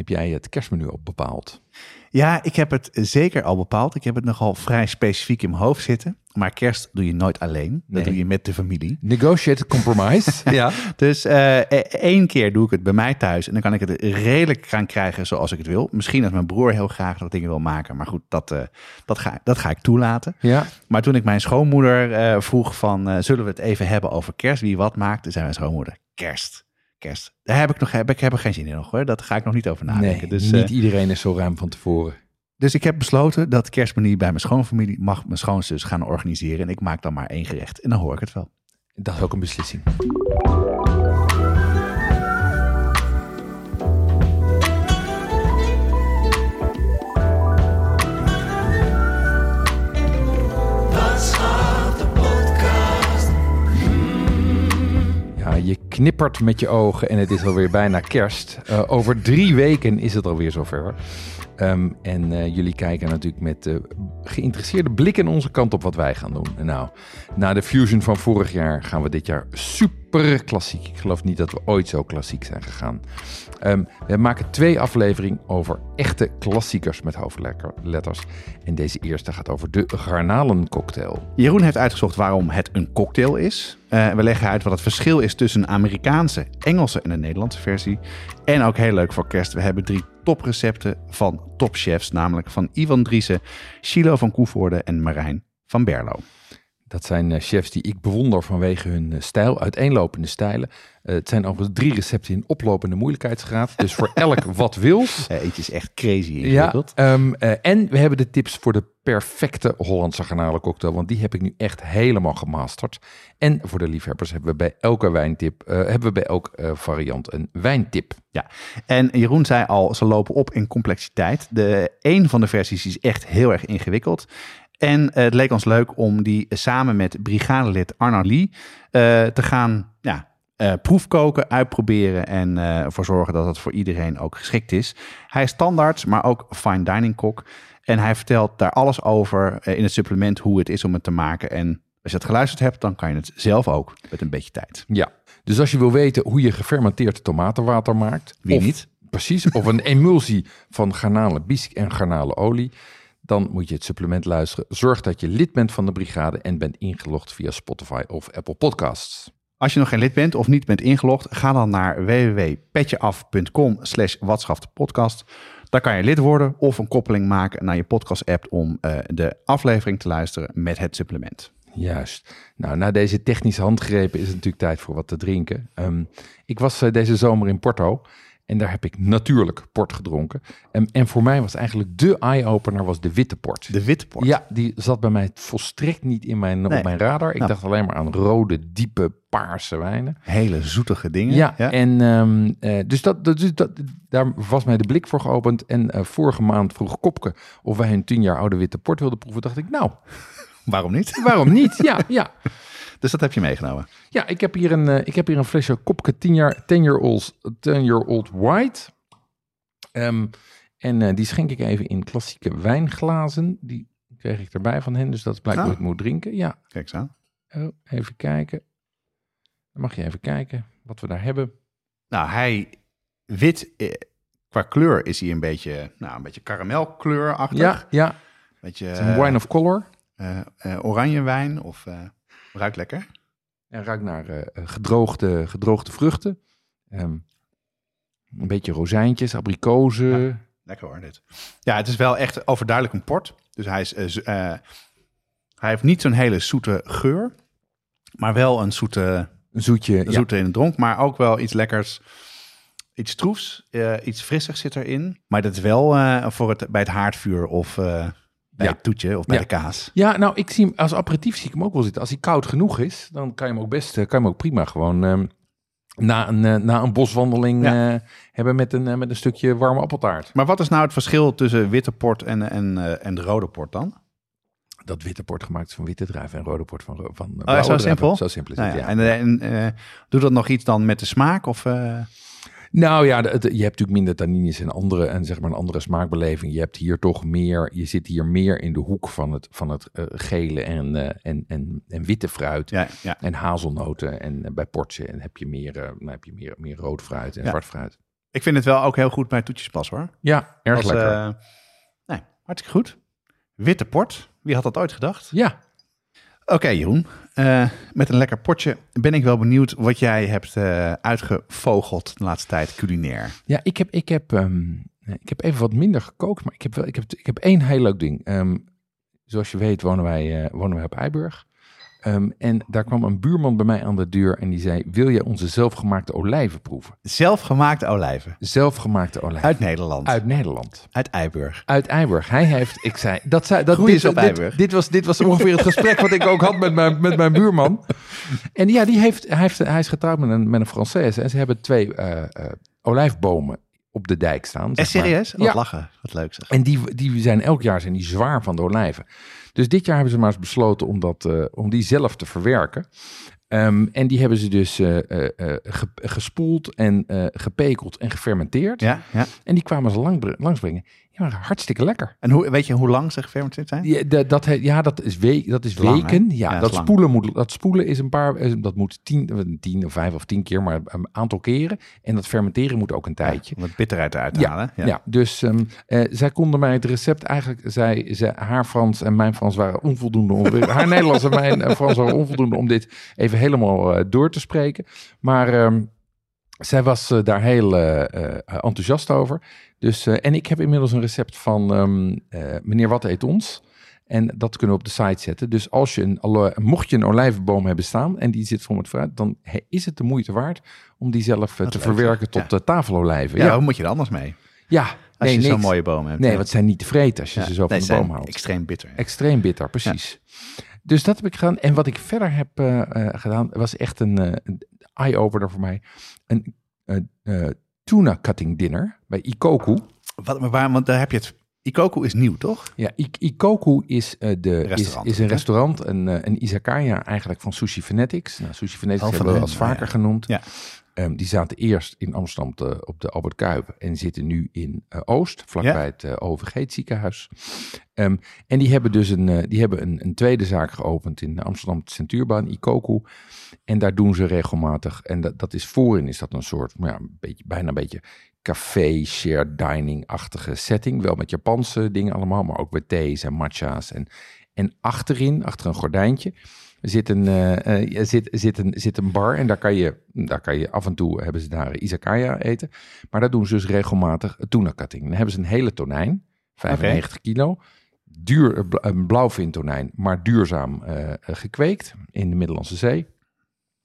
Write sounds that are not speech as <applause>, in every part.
heb jij het kerstmenu al bepaald? Ja, ik heb het zeker al bepaald. Ik heb het nogal vrij specifiek in mijn hoofd zitten. Maar kerst doe je nooit alleen. Dat Nee. doe je met de familie. Negotiate compromise. <laughs> ja. Dus e- één keer doe ik het bij mij thuis. En dan kan ik het redelijk gaan krijgen zoals ik het wil. Misschien dat mijn broer heel graag nog dingen wil maken. Maar goed, dat, eh, dat, ga, dat ga ik toelaten. Ja. Maar toen ik mijn schoonmoeder eh, vroeg van... zullen we het even hebben over kerst? Wie wat maakt? Toen zei mijn schoonmoeder, kerst. Kerst. Daar heb ik, nog, heb, ik heb er geen zin in nog hoor. Dat ga ik nog niet over nadenken. Nee, dus, niet eh, iedereen is zo ruim van tevoren. dus ik heb besloten dat kerstmenu bij mijn schoonfamilie... mag mijn schoonzus gaan organiseren. En ik maak dan maar één gerecht. En dan hoor ik het wel. Dat is ook een beslissing. Je knippert met je ogen en het is alweer bijna kerst. Eh, over drie weken is het alweer zover. Ehm, en eh, jullie kijken natuurlijk met eh, geïnteresseerde blikken onze kant op wat wij gaan doen. En nou, na de fusion van vorig jaar gaan we dit jaar super klassiek. Ik geloof niet dat we ooit zo klassiek zijn gegaan. Ehm, we maken twee afleveringen over echte klassiekers met hoofdletters. En deze eerste gaat over de garnalencocktail. Jeroen heeft uitgezocht waarom het een cocktail is. Eh, we leggen uit wat het verschil is tussen een Amerikaanse, Engelse en een Nederlandse versie. En ook heel leuk voor kerst, we hebben drie toprecepten van topchefs. Namelijk van Ivan Driessen, Chilo van Koevoorde en Marijn van Berlo. Dat zijn eh, chefs die ik bewonder vanwege hun eh, stijl, uiteenlopende stijlen. Eh, het zijn overigens drie recepten in oplopende moeilijkheidsgraad. Dus voor <laughs> elk wat wils. Eh, eentje is echt crazy Ja, ingewikkeld. ehm, eh, en we hebben de tips voor de perfecte Hollandse garnalencocktail. Want die heb ik nu echt helemaal gemasterd. En voor de liefhebbers hebben we bij elke wijntip, hebben we bij elk variant een wijntip. Ja, en Jeroen zei al, ze lopen op in complexiteit. De een van de versies is echt heel erg ingewikkeld. En eh, het leek ons leuk om die samen met brigadelid Arno Lee eh, te gaan ja, eh, proefkoken, uitproberen en eh, ervoor zorgen dat het voor iedereen ook geschikt is. Hij is standaard, maar ook fine dining kok. En hij vertelt daar alles over eh, in het supplement hoe het is om het te maken. En als je het geluisterd hebt, dan kan je het zelf ook met een beetje tijd. Ja, dus als je wil weten hoe je gefermenteerd tomatenwater maakt. Wie of- niet? Precies, of een <laughs> emulsie van garnalenbiesik en garnalenolie. Dan moet je het supplement luisteren. Zorg dat je lid bent van de brigade en bent ingelogd via Spotify of Apple Podcasts. Als je nog geen lid bent of niet bent ingelogd, ga dan naar www.petjeaf.com slash podcast. Daar kan je lid worden of een koppeling maken naar je podcast-app om eh, de aflevering te luisteren met het supplement. Juist. Nou, na deze technische handgrepen is het natuurlijk tijd voor wat te drinken. Ehm, ik was eh, deze zomer in Porto en daar heb ik natuurlijk port gedronken. En, en voor mij was eigenlijk de eye-opener was de witte port. De witte port. Ja, die zat bij mij volstrekt niet in mijn, Nee. op mijn radar. Ik Nou. dacht alleen maar aan rode, diepe, paarse wijnen. Hele zoetige dingen. Ja, en dus, eh, dus, dat, dat, dus dat, daar was mij de blik voor geopend. En eh, vorige maand vroeg Kopke of wij een tien jaar oude witte port wilden proeven. Dacht ik, nou, <laughs> Waarom niet? waarom niet? Ja, ja. Dus dat heb je meegenomen. ja ik, heb hier een, eh, ik heb hier een flesje Kopke 10 jaar, 10 year old, 10 year old white. Ehm, en eh, die schenk ik even in klassieke wijnglazen. Die kreeg ik erbij van hen, dus dat is blijkbaar Ah. ik moet drinken. Ja, Kijk eens aan. Oh, even kijken. Dan mag je even kijken wat we daar hebben. Nou, hij wit, eh, qua kleur is hij een beetje, nou, een beetje karamelkleurachtig. Ja, ja. Beetje Het is een wine of color. oranje wijn of ruikt lekker. En ruikt naar eh, gedroogde, gedroogde vruchten. Ehm, een beetje rozijntjes, abrikozen. Lekker hoor, dit. Ja, het is wel echt overduidelijk een port. Dus hij, is, eh, eh, hij heeft niet zo'n hele zoete geur. Maar wel een zoete, Een zoetje. een ja. zoete in de dronk. Maar ook wel iets lekkers. Iets stroefs. eh, iets frissigs zit erin. Maar dat is wel eh, voor het, bij het haardvuur of eh, bij Ja. het toetje of bij Ja. de kaas. Ja, nou, ik zie hem als aperitief zie ik hem ook wel zitten. Als hij koud genoeg is, dan kan je hem ook best, eh, kan je hem ook prima gewoon ehm, na een, eh, na een boswandeling Ja. eh, hebben met een, met een stukje warme appeltaart. Maar wat is nou het verschil tussen witte port en, en, en de rode port dan? Dat witte port gemaakt is van witte druiven en rode port van, van Oh, zo simpel? Zo simpel is Nou het, ja, ja. En, en doet dat nog iets dan met de smaak? Of, Nou ja, het- je hebt natuurlijk minder tannines en andere en zeg maar een andere smaakbeleving. Je hebt hier toch meer, je zit hier meer in de hoek van het, van het eh, gele en, eh, en, en, en witte fruit. ja, ja. En hazelnoten. En eh, bij portje en heb je meer, nou, heb je meer, meer rood fruit en Ja. zwart fruit. Ik vind het wel ook heel goed bij toetjespas hoor. Ja, erg Als, lekker. nee, hartstikke goed. Witte port. Wie had dat ooit gedacht? ja, Oké, Jeroen. Eh, met een lekker potje ben ik wel benieuwd wat jij hebt eh, uitgevogeld de laatste tijd culinair. ja ik, heb, ik, heb, ehm, ik heb even wat minder gekookt, maar ik heb, wel, ik heb, ik heb één heel leuk ding. Ehm, zoals je weet wonen wij, eh, wonen wij op Eiburg. Ehm, en daar kwam een buurman bij mij aan de deur en die zei, wil je onze zelfgemaakte olijven proeven? Zelfgemaakte olijven. Zelfgemaakte olijven. Uit Nederland. Uit Nederland. Uit Eiburg. Uit Eiburg. Hij heeft, ik zei, dat zei, dat dit, op dit, dit, was, dit was ongeveer het gesprek wat ik ook had met mijn, met mijn buurman. En ja, die heeft, hij, heeft, hij is getrouwd met een, met een Française en ze hebben twee eh, olijfbomen op de dijk staan. En zeg serieus? Wat Ja. lachen. Wat leuk zeg. En die, die zijn elk jaar zijn die zwaar van de olijven. Dus dit jaar hebben ze maar eens besloten om, dat, eh, om die zelf te verwerken. Ehm, en die hebben ze dus eh, eh, ge- gespoeld en gepekeld en gefermenteerd. Ja, ja. En die kwamen ze lang, langsbrengen. Waren hartstikke lekker. En hoe, weet je hoe lang ze gefermenteerd zijn? Ja, dat, ja, dat is, we, dat is Lang, hè? weken. Ja, Ja, dat is spoelen moet, dat spoelen is een paar, dat moet tien, tien of vijf of tien keer, maar een aantal keren. En dat fermenteren moet ook een tijdje. Om het bitterheid eruit te Ja, halen. Ja, dus ehm, eh, zij konden mij het recept eigenlijk, zij, zij, haar Frans en mijn Frans waren onvoldoende. Om, <laughs> haar Nederlands en mijn Frans waren onvoldoende om dit even helemaal eh, door te spreken. Maar ehm, zij was eh, daar heel eh, eh, enthousiast over. Dus, en ik heb inmiddels een recept van ehm, eh, meneer Wat eet ons. En dat kunnen we op de site zetten. Dus als je een, mocht je een olijvenboom hebben staan en die zit vol met fruit, dan is het de moeite waard om die zelf te leuk, verwerken ja. tot de tafelolijven. Ja, Ja, hoe moet je er anders mee? ja. Als nee, je zo'n mooie boom hebt. Nee, Ja. want zijn niet te vreten als je Ja. ze zo van Nee, de boom haalt. Extreem bitter. Extreem bitter, precies. Dus dat heb ik gedaan. En wat ik verder heb gedaan, was echt een, een eye-opener voor mij. Een eh, eh, tuna cutting dinner bij Ikoku. Wat, maar waar, want daar heb je het. Ikoku is nieuw, toch? Ja, I- Ikoku is, eh, de, is, Restaurant, is een restaurant, een, een izakaya eigenlijk van Sushi Fanatics. Nou, Sushi Fanatics hebben we als vaker ja. genoemd. Ja. Ehm, die zaten eerst in Amsterdam te- op de Albert Kuip en zitten nu in eh, Oost, vlakbij het eh, OVG het ziekenhuis. Ehm, en die hebben dus een, eh, die hebben een, een tweede zaak geopend in Amsterdam, de Centuurbaan, Ikoku. En daar doen ze regelmatig, en dat, dat is voorin, is dat een soort, ja, een beetje, bijna een beetje café, shared dining-achtige setting. Wel met Japanse dingen allemaal, maar ook met thees en matcha's. En, en achterin, achter een gordijntje, zit een, eh, zit, zit, een, zit een bar. En daar kan, je, daar kan je af en toe, hebben ze daar izakaya eten. Maar daar doen ze dus regelmatig tuna cutting. Dan hebben ze een hele tonijn, 95 kilo. Duur, eh, een blauwvintonijn, maar duurzaam gekweekt in de Middellandse Zee.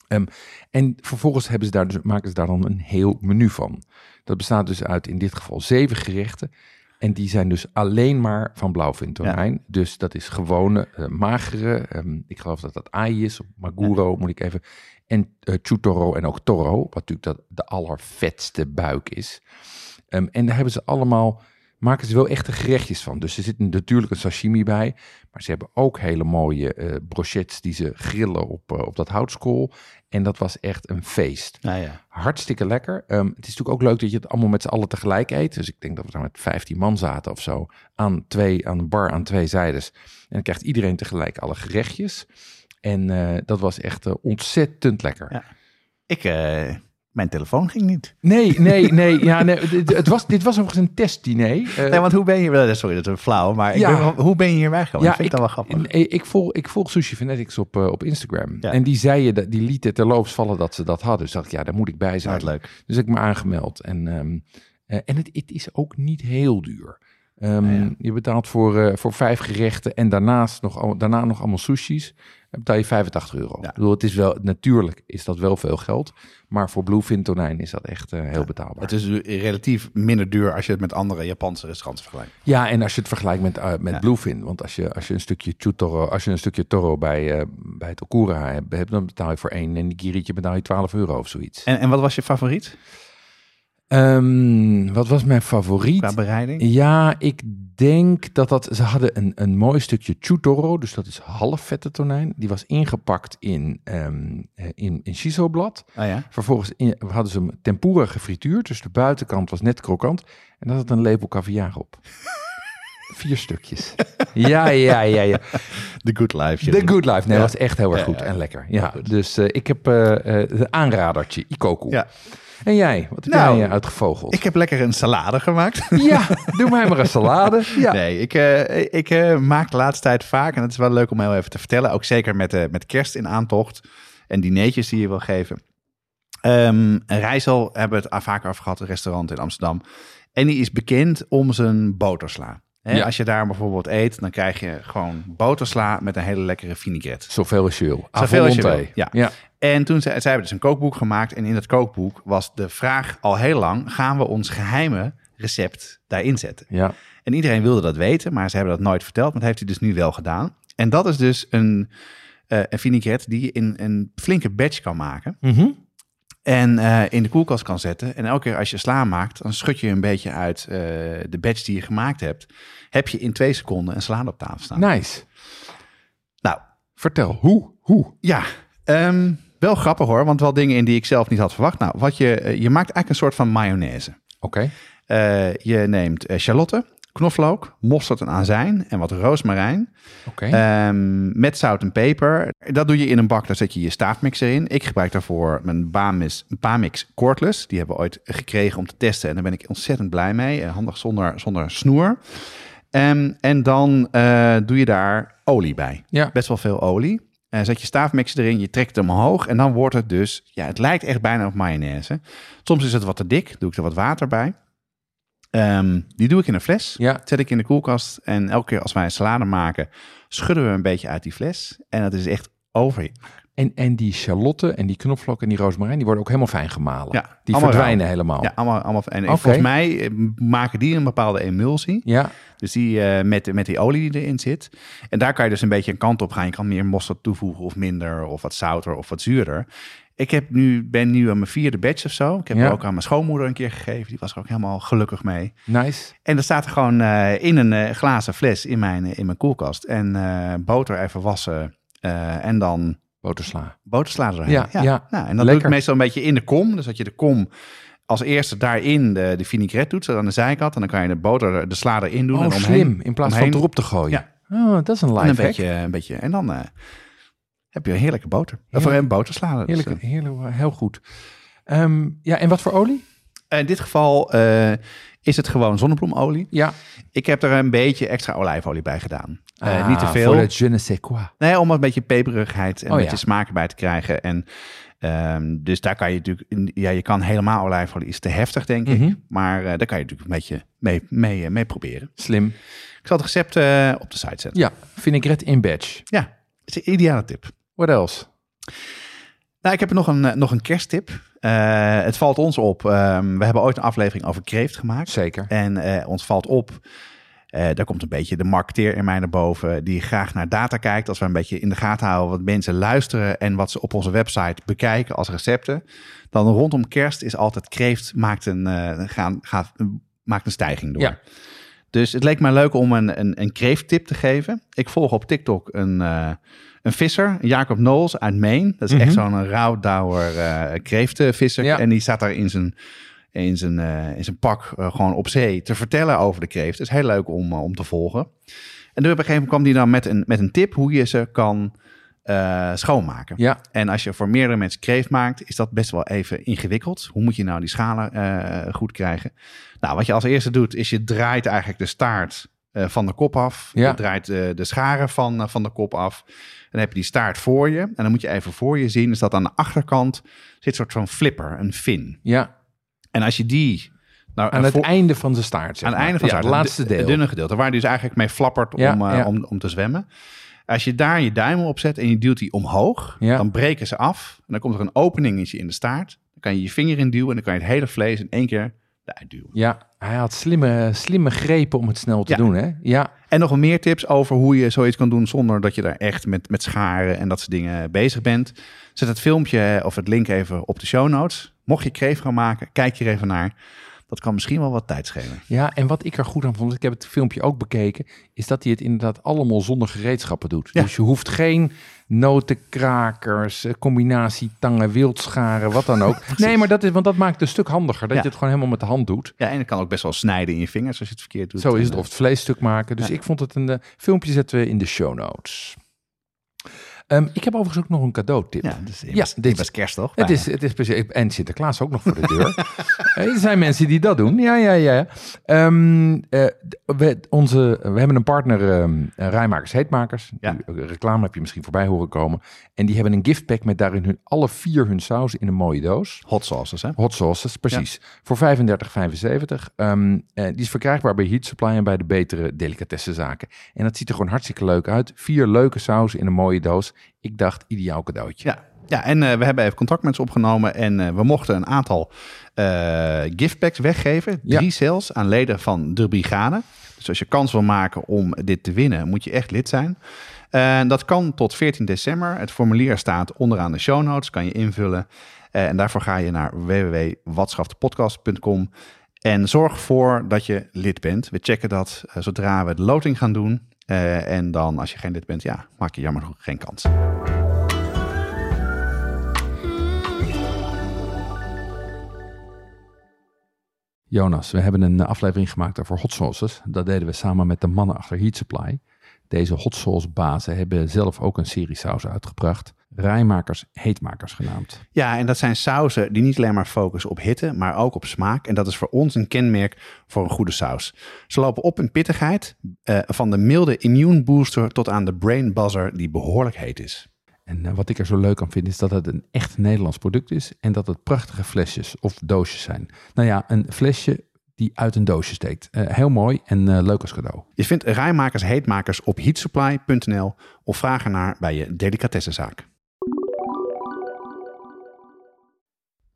Ehm, en vervolgens hebben ze daar dus, maken ze daar dan een heel menu van. Dat bestaat dus uit in dit geval zeven gerechten. En die zijn dus alleen maar van blauwvintonijn. Dus dat is gewone, eh, magere. ehm, ik geloof dat dat ai is, maguro moet ik even. En eh chutoro en ook toro, wat natuurlijk dat de allervetste buik is. Ehm, en daar hebben ze allemaal, maken ze wel echte gerechtjes van. Dus er zit natuurlijk een sashimi bij. Maar ze hebben ook hele mooie eh brochettes die ze grillen op, eh, op dat houtskool. En dat was echt een feest. Nou ja. Hartstikke lekker. Ehm, het is natuurlijk ook leuk dat je het allemaal met z'n allen tegelijk eet. Dus ik denk dat we daar met 15 man zaten of zo. Aan, twee, aan een bar aan twee zijdes. En dan krijgt iedereen tegelijk alle gerechtjes. En eh, dat was echt ontzettend lekker. Ja. Ik, eh, mijn telefoon ging niet. Nee, nee, nee. Ja, nee het, het was, dit was overigens een testdiner. Eh, Nee, want hoe ben je... Sorry, dat is flauw, maar ik Ja. ben hoe ben je hierbij gekomen? Ja, ik vind ik- dat wel grappig. ik, ik, volg, ik volg Sushi Fanatics op, eh, op Instagram. Ja. En die zeiden, dat- die lieten terloops vallen dat ze dat hadden. Dus dacht ik, ja, daar moet ik bij zijn. Wat leuk. Dus ik me aangemeld. En, ehm, eh, en het, het is ook niet heel duur. Ehm, Ja, ja. Je betaalt voor, eh, voor vijf gerechten en daarnaast nog, daarna nog allemaal sushis. Dan betaal je 85 euro. Ja. Ik bedoel, het is wel, natuurlijk is dat wel veel geld. Maar voor Bluefin tonijn is dat echt eh, heel betaalbaar. Het is relatief minder duur als je het met andere Japanse restaurants vergelijkt. Ja, en als je het vergelijkt met, eh, met Ja. Bluefin. Want als je, als je een stukje chutoro, als je een stukje toro bij, eh, bij het Okura hebt, dan betaal je voor één en nigirietje betaal je 12 euro of zoiets. En, en wat was je favoriet Ehm, wat was mijn favoriet? qua bereiding? Ja, ik denk dat dat... Ze hadden een, een mooi stukje chutoro, dus dat is half vette tonijn. Die was ingepakt in, eh, in, in shiso-blad. Oh ja. Vervolgens in- hadden ze hem tempura gefrituurd, dus de buitenkant was net krokant. En daar zat een lepel caviar op. <laughs> Vier stukjes. Ja, ja, ja, ja. The Good Life. The Good Life. Nee, Ja. was echt heel erg goed ja. en lekker. Ja, goed. dus eh, ik heb eh de aanradertje, Ikoku. Ja. En jij, wat heb Nou, jij eh, uitgevogeld? Ik heb lekker een salade gemaakt. <laughs> Ja, doe mij maar een salade. <laughs> Ja. Nee, ik, eh, ik eh, maak de laatste tijd vaak, en het is wel leuk om heel even te vertellen, ook zeker met, eh, met kerst in aantocht en dineetjes die je wil geven. Ehm Rijssel hebben we het vaker over gehad, een restaurant in Amsterdam. En die is bekend om zijn botersla. Ja. Als je daar bijvoorbeeld eet, dan krijg je gewoon botersla met een hele lekkere vinaigrette. Zoveel als je wil. Zoveel als je wil, ja. ja. En toen ze, zij hebben dus een kookboek gemaakt. En in dat kookboek was de vraag al heel lang: gaan we ons geheime recept daarin zetten? Ja. En iedereen wilde dat weten, maar ze hebben dat nooit verteld. Maar dat heeft hij dus nu wel gedaan. En dat is dus een, eh een vinaigrette die je in een flinke batch kan maken. Mhm. En eh, in de koelkast kan zetten. En elke keer als je sla maakt, dan schud je een beetje uit eh, de batch die je gemaakt hebt. Heb je in twee seconden een salade op tafel staan. Nice. Nou, Vertel, hoe? Hoe? Ja, ehm, wel grappig hoor, want wel dingen in die ik zelf niet had verwacht. Nou, wat je, eh, je maakt eigenlijk een soort van mayonaise. Oké. Eh, je neemt eh, charlotte, knoflook, mosterd en azijn en wat roosmarijn. Oké. Ehm, met zout en peper. Dat doe je in een bak, daar zet je je staafmixer in. Ik gebruik daarvoor mijn Bamix, Bamix Cordless. Die hebben we ooit gekregen om te testen en daar ben ik ontzettend blij mee. Handig zonder, zonder snoer. Ehm, en dan doe je daar olie bij ja. best wel veel olie. Eh, zet je staafmixer erin, je trekt hem omhoog en dan wordt het dus, ja, het lijkt echt bijna op mayonaise. Soms is het wat te dik, doe ik er wat water bij. Ehm, die doe ik in een fles, Ja. zet ik in de koelkast en elke keer als wij een salade maken, schudden we een beetje uit die fles en dat is echt over. En, en die charlotte en die knoflook en die roosmarijn, die worden ook helemaal fijn gemalen. Ja, die verdwijnen helemaal. Ja, allemaal, allemaal. En volgens mij eh, maken die een bepaalde emulsie. Ja. Dus die eh, met, met die olie die erin zit. En daar kan je dus een beetje een kant op gaan. Je kan meer mosterd toevoegen of minder, of wat zouter of wat zuurder. Ik heb nu, ben nu aan mijn vierde batch of zo. Ik heb Ja. ook aan mijn schoonmoeder een keer gegeven. Die was er ook helemaal gelukkig mee. Nice. En dat staat er gewoon eh, in een glazen fles in mijn, in mijn koelkast. En boter even wassen. en dan Botersla. botersla erheen. Ja, ja. Nou, en dat doe ik meestal een beetje in de kom. Dus dat je de kom als eerste daarin de, de vinaigrette doet. Zo aan de zijkant. En dan kan je de boter, de sla erin doen. Oh, en omheen, slim. In plaats omheen- van erop te gooien. Ja. Oh, dat is een En live een beetje, een beetje. En dan eh, heb je een heerlijke boter. Of Heerlijk. een botersalade. Dus, Heerlijk, heerlijk, heel goed. Ehm, ja, en wat voor olie? eh, in dit geval eh, is het gewoon zonnebloemolie. Ja. Ik heb er een beetje extra olijfolie bij gedaan. Eh, Ah, niet te veel. Voor het je ne sais quoi. Nee, om een beetje peperigheid en Oh, een ja. beetje smaak erbij te krijgen. En ehm, dus daar kan je natuurlijk, ja, je kan helemaal olijfolie is te heftig, denk Mhm. ik. Maar eh, daar kan je natuurlijk een beetje mee, mee, eh, mee proberen. Slim. Ik zal het recept op de site zetten. Ja, vinaigrette in batch. Ja, is een ideale tip. What else? Nou, ik heb nog een, nog een kersttip. Eh, het valt ons op. ehm, we hebben ooit een aflevering over kreeft gemaakt. Zeker. En eh, ons valt op. eh, daar komt een beetje de marketeer in mij naar boven. Die graag naar data kijkt. Als we een beetje in de gaten houden wat mensen luisteren. En wat ze op onze website bekijken als recepten. Dan rondom kerst is altijd kreeft maakt een, gaan, gaat, maakt een stijging door. Ja. Dus het leek mij leuk om een, een, een kreefttip te geven. Ik volg op TikTok een, een visser, Jacob Knowles uit Maine. Dat is echt Mhm. zo'n rouwdouwer eh kreeftenvisser. Ja. En die staat daar in zijn, in zijn, eh, in zijn pak eh, gewoon op zee te vertellen over de kreeft. Het is heel leuk om, om te volgen. En toen op een gegeven moment kwam die dan met een, met een tip hoe je ze kan schoonmaken. Ja. En als je voor meerdere mensen kreeft maakt, is dat best wel even ingewikkeld. Hoe moet je nou die schalen goed krijgen? Nou, wat je als eerste doet, is je draait eigenlijk de staart van de kop af. Ja. Je draait de scharen van, van de kop af. Dan heb je die staart voor je. En dan moet je even voor je zien, is dat aan de achterkant zit een soort van flipper, een fin. Ja. En als je die Nou, Aan het voor- einde van zijn staart, zeg aan het einde van ja, het het laatste het deel. dunne gedeelte, waar hij dus eigenlijk mee flappert Ja, om, eh, ja. om, om te zwemmen. Als je daar je duim op zet en je duwt die omhoog, Ja. dan breken ze af. En dan komt er een openingetje in de staart. Dan kan je je vinger in duwen en dan kan je het hele vlees in één keer Ja, hij had slimme, slimme grepen om het snel te Ja. doen, hè? Ja, En nog meer tips over hoe je zoiets kan doen zonder dat je daar echt met, met scharen en dat soort dingen bezig bent. Zet het filmpje of het link even op de show notes. Mocht je kreef gaan maken, kijk hier even naar. Dat kan misschien wel wat tijd schelen. Ja, en wat ik er goed aan vond, ik heb het filmpje ook bekeken, is dat hij het inderdaad allemaal zonder gereedschappen doet. Ja. Dus je hoeft geen notenkrakers, eh, combinatie tangen, wildscharen, wat dan ook. <laughs> nee, maar dat is, want dat maakt het een stuk handiger, dat Ja. je het gewoon helemaal met de hand doet. Ja, en het kan ook best wel snijden in je vingers als je het verkeerd doet. Zo is het, eh, of het vleesstuk maken. Dus Ja. ik vond het een eh, filmpje zetten we in de show notes. Ehm, ik heb overigens ook nog een cadeautip. Ja, dus Ja, dit- is kerst toch? Het is, het is precies. En Sinterklaas ook nog voor de deur. <laughs> Eh, er zijn mensen die dat doen. Ja, ja, ja. Ehm, eh, we, onze, we hebben een partner, ehm Rijmakers Heetmakers. Ja. Die, eh, reclame heb je misschien voorbij horen komen. En die hebben een giftpack met daarin hun, alle vier hun sauzen in een mooie doos. Hot sauces, hè? Hot sauces, precies. Voor 35,75. Ehm, eh, die is verkrijgbaar bij Heat Supply en bij de betere delicatessenzaken. En dat ziet er gewoon hartstikke leuk uit. Vier leuke sauzen in een mooie doos. Ik dacht, ideaal cadeautje. Ja, ja en eh, we hebben even contact met ze opgenomen en eh, we mochten een aantal eh giftpacks weggeven. Ja. Drie sales aan leden van de brigade. Dus als je kans wil maken om dit te winnen, moet je echt lid zijn. En dat kan tot 14 december. Het formulier staat onderaan de show notes, kan je invullen. En daarvoor ga je naar www.watschaftepodcast.com en zorg ervoor dat je lid bent. We checken dat zodra we de loting gaan doen. Eh, en dan, als je geen lid bent, ja, maak je jammer genoeg geen kans. Jonas, we hebben een aflevering gemaakt over hot sauces. Dat deden we samen met de mannen achter Heat Supply. Deze hot sauce bazen hebben zelf ook een serie saus uitgebracht. Rijmakers, heetmakers genaamd. Ja, en dat zijn sauzen die niet alleen maar focussen op hitte, maar ook op smaak. En dat is voor ons een kenmerk voor een goede saus. Ze lopen op in pittigheid, eh, van de milde immune booster tot aan de brain buzzer die behoorlijk heet is. En eh, wat ik er zo leuk aan vind is dat het een echt Nederlands product is. En dat het prachtige flesjes of doosjes zijn. Nou ja, een flesje die uit een doosje steekt. Eh, heel mooi en leuk als cadeau. Je vindt rijmakers heetmakers op heatsupply.nl of vraag ernaar bij je delicatessenzaak.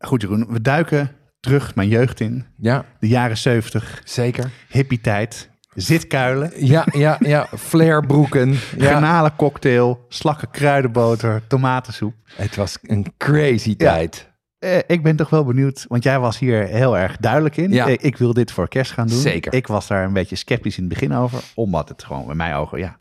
Goed Jeroen, we duiken terug mijn jeugd in. Ja, De jaren 70, zeker. hippie tijd, zitkuilen, Ja, ja, ja. <laughs> Flairbroeken. Ja. garnalencocktail, slakken kruidenboter, tomatensoep. Het was een crazy tijd. Eh, ik ben toch wel benieuwd, want jij was hier heel erg duidelijk in. Ja. Eh, ik wil dit voor kerst gaan doen. Zeker. Ik was daar een beetje sceptisch in het begin over, omdat het gewoon in mijn ogen, ja,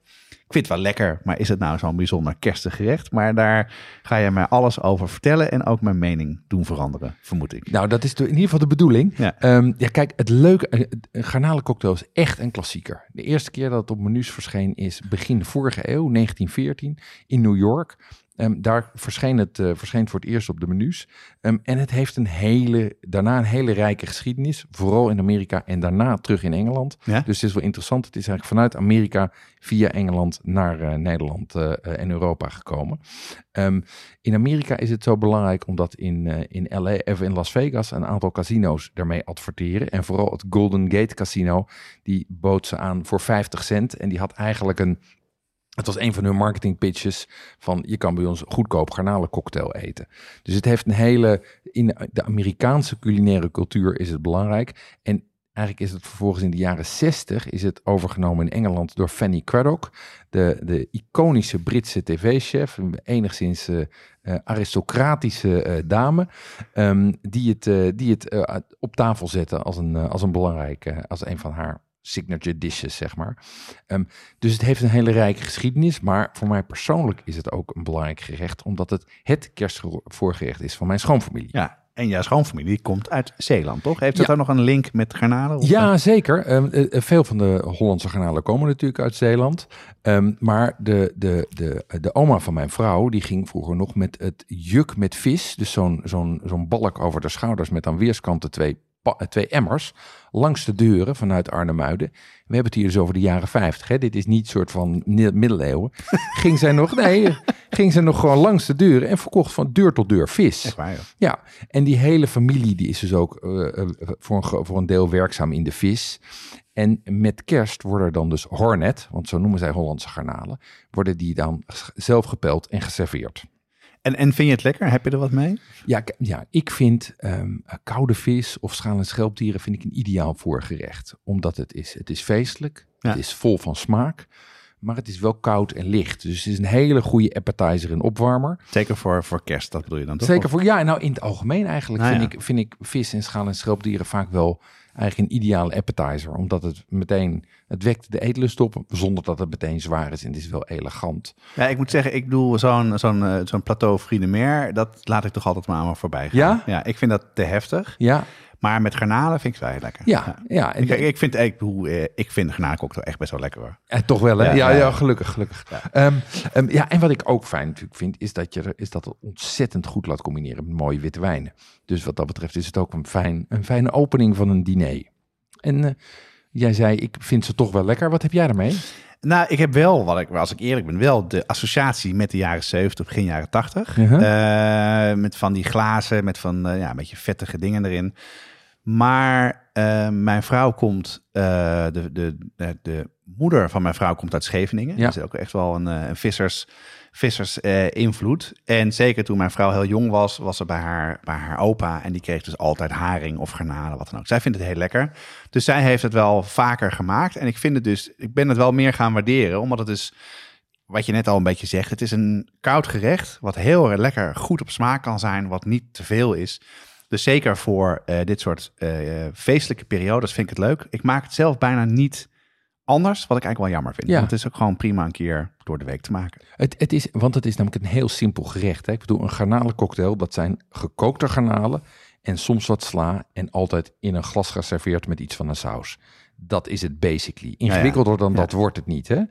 ik vind het wel lekker, maar is het nou zo'n bijzonder kerstig gerecht? Maar daar ga je mij alles over vertellen en ook mijn mening doen veranderen, vermoed ik. Nou, dat is in ieder geval de bedoeling. Ja. Ehm, ja, kijk, het leuke, eh, een garnalencocktail is echt een klassieker. De eerste keer dat het op menus verscheen is begin vorige eeuw, 1914, in New York. Ehm, daar verscheen het, eh, verscheen voor het eerst op de menus. Ehm, en het heeft een hele, daarna een hele rijke geschiedenis. Vooral in Amerika en daarna terug in Engeland. Ja? Dus het is wel interessant. Het is eigenlijk vanuit Amerika via Engeland naar eh, Nederland eh, en Europa gekomen. Ehm, in Amerika is het zo belangrijk omdat in, in, LA, of in Las Vegas een aantal casino's daarmee adverteren. En vooral het Golden Gate Casino, die bood ze aan voor 50 cent. En die had eigenlijk een, het was een van hun marketing pitches van je kan bij ons goedkoop garnalencocktail eten. Dus het heeft een hele, in de Amerikaanse culinaire cultuur is het belangrijk. En Eigenlijk is het vervolgens in de jaren 60 is het overgenomen in Engeland door Fanny Craddock, de, de iconische Britse tv-chef, een enigszins eh, eh, aristocratische eh, dame, ehm, die het, die het op tafel zette als een, als een belangrijk, eh, als een van haar signature dishes, zeg maar. Ehm, dus het heeft een hele rijke geschiedenis, maar voor mij persoonlijk is het ook een belangrijk gerecht, omdat het het kerstvoorgerecht is van mijn schoonfamilie. Ja, en jouw schoonfamilie komt uit Zeeland, toch? Heeft Ja. dat ook nog een link met garnalen? Of, Ja, zeker. Ehm, eh, eh, veel van de Hollandse garnalen komen natuurlijk uit Zeeland. Ehm, maar de, de, de, de oma van mijn vrouw, die ging vroeger nog met het juk met vis. Dus zo'n zo'n zo'n balk over de schouders met aan weerskanten twee twee emmers langs de deuren vanuit Arnhemuiden. We hebben het hier dus over de jaren 50. Hè? Dit is niet soort van middeleeuwen. <laughs> ging zij nog, nee, ging zij nog gewoon langs de deuren en verkocht van deur tot deur vis. Echt waar, joh. Ja, en die hele familie die is dus ook eh, eh, voor, een, voor een deel werkzaam in de vis. En met kerst worden er dan dus hornet, want zo noemen zij Hollandse garnalen, worden die dan zelf gepeld en geserveerd. En, en vind je het lekker? Heb je er wat mee? Ja, ja ik vind ehm, koude vis of schaal- en schelpdieren vind ik een ideaal voorgerecht. Omdat het is, het is feestelijk, Ja. het is vol van smaak, maar het is wel koud en licht. Dus het is een hele goede appetizer en opwarmer. Zeker voor, voor kerst, dat bedoel je dan toch? Zeker voor, ja, nou in het algemeen eigenlijk Nou vind, ja. ik, vind ik vis en schaal- en schelpdieren vaak wel eigenlijk een ideale appetizer. Omdat het meteen, het wekt de eetlust op zonder dat het meteen zwaar is en het is wel elegant. Ja, ik moet zeggen, ik bedoel, zo'n zo'n eh, zo'n plateau Friede Meer, dat laat ik toch altijd maar aan voorbij gaan. Ja? Ja, ik vind dat te heftig. Ja, Maar met garnalen vind ik het wel heel lekker. ja, ja. En, Kijk, ik vind, ik, bedoel, eh, ik vind de garnalencocktail echt best wel lekker hoor. en toch wel, hè? Ja, Ja, ja, ja, ja. gelukkig, gelukkig. Ja. Ja. ja, en wat ik ook fijn natuurlijk vind, is dat, je er, is dat het ontzettend goed laat combineren met mooie witte wijnen. Dus wat dat betreft is het ook een, fijn, een fijne opening van een diner. En eh, jij zei, ik vind ze toch wel lekker. Wat heb jij ermee? Nou, ik heb wel, wat ik, als ik eerlijk ben, wel de associatie met de jaren 70, begin jaren 80. Mhm. Eh, met van die glazen, met van eh, ja, een beetje vettige dingen erin. Maar eh, mijn vrouw komt, eh, de, de, de, de moeder van mijn vrouw komt uit Scheveningen. Ja. Dat is ook echt wel een, eh, een vissers, vissers eh, invloed. En zeker toen mijn vrouw heel jong was, was ze bij haar, bij haar opa. En die kreeg dus altijd haring of garnalen, wat dan ook. Zij vindt het heel lekker. Dus zij heeft het wel vaker gemaakt. En ik vind het dus, ik ben het wel meer gaan waarderen, omdat het dus wat je net al een beetje zegt, het is een koud gerecht wat heel erg lekker goed op smaak kan zijn, wat niet te veel is. Dus zeker voor eh, dit soort eh, feestelijke periodes vind ik het leuk. Ik maak het zelf bijna niet anders, wat ik eigenlijk wel jammer vind. Ja. Want het is ook gewoon prima een keer door de week te maken. Het, het is, want het is namelijk een heel simpel gerecht. Hè? Ik bedoel, een garnalencocktail, dat zijn gekookte garnalen en soms wat sla en altijd in een glas geserveerd met iets van een saus. Dat is het basically. Ingewikkelder dan Ja. dat wordt het niet. Hè?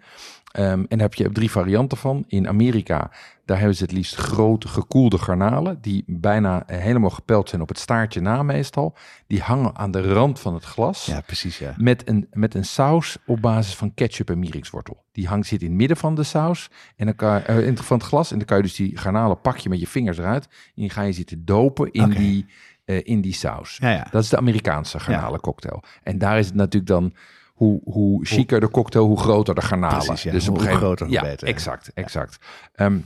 Ehm, en daar heb je drie varianten van. In Amerika, daar hebben ze het liefst grote gekoelde garnalen, die bijna eh, helemaal gepeld zijn op het staartje na meestal. Die hangen aan de rand van het glas. Ja, precies. Ja. Met een, met een saus op basis van ketchup en mierikswortel. Die hangt, zit in het midden van de saus en dan kan, eh, in, van het glas. En dan kan je dus die garnalen pak je met je vingers eruit. En die ga je zitten dopen in, die, eh, in die saus. Ja, ja. Dat is de Amerikaanse garnalencocktail. En daar is het natuurlijk dan... Hoe, hoe chiquer de cocktail, hoe groter de garnalen. Precies, ja. Dus op Hoe een gegeven groter, hoe ja, beter. exact, exact. Ehm,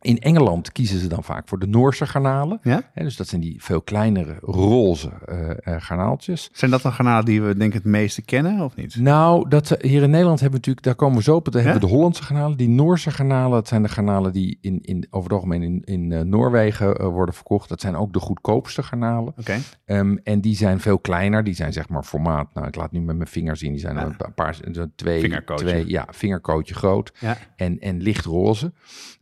in Engeland kiezen ze dan vaak voor de Noorse garnalen. Ja? Hè, dus dat zijn die veel kleinere roze eh, eh, garnaaltjes. Zijn dat dan garnalen die we denk ik het meeste kennen of niet? Nou, dat, ze- hier in Nederland hebben we natuurlijk, daar komen we zo op. Daar Ja? hebben we de Hollandse garnalen. Die Noorse garnalen, dat zijn de garnalen die in, in, over het algemeen in, in eh, Noorwegen eh, worden verkocht. Dat zijn ook de goedkoopste garnalen. Oké. Ehm, en die zijn veel kleiner. Die zijn zeg maar formaat, nou ik laat nu met mijn vinger zien. Die zijn Ja. een pa- paar, twee, twee, ja, vingerkootje groot Ja. en, en lichtroze.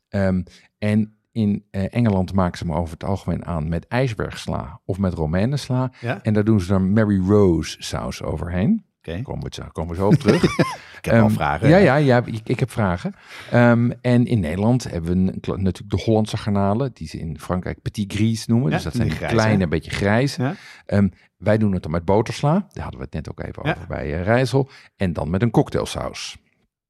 Ehm, en in eh, Engeland maken ze hem over het algemeen aan met ijsbergsla of met romanesla. Ja? En daar doen ze dan Mary Rose saus overheen. Oké. Komen we, zo- komen we zo op terug. <laughs> Ik heb al Ehm, vragen. Ja, ja, ja ik, ik heb vragen. Ehm, en in Nederland hebben we een natuurlijk de Hollandse garnalen, die ze in Frankrijk petit gris noemen. Ja, dus dat zijn kleine, beetje grijs. Ja? Ehm, wij doen het dan met botersla. Daar hadden we het net ook even Ja. over bij uh, Rijssel. En dan met een cocktailsaus.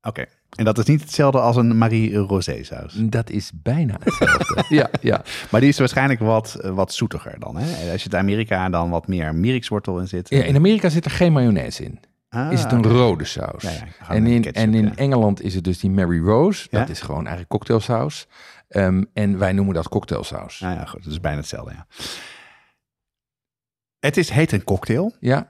Oké. En dat is niet hetzelfde als een Marie Rosé saus. Dat is bijna hetzelfde. <laughs> ja, ja. Maar die is waarschijnlijk wat, eh, wat zoetiger dan. Hè? Als je het Amerika dan wat meer mierikswortel in zit. ja, in Amerika zit er geen mayonaise in. Ah, is het een rode saus. Ja, en in, ketchup, en in ja. Engeland is het dus die Mary Rose. Dat is gewoon eigenlijk cocktailsaus. Ehm, en wij noemen dat cocktailsaus. Nou ja, goed. Dat is bijna hetzelfde, ja. Het is, heet een cocktail. Ja,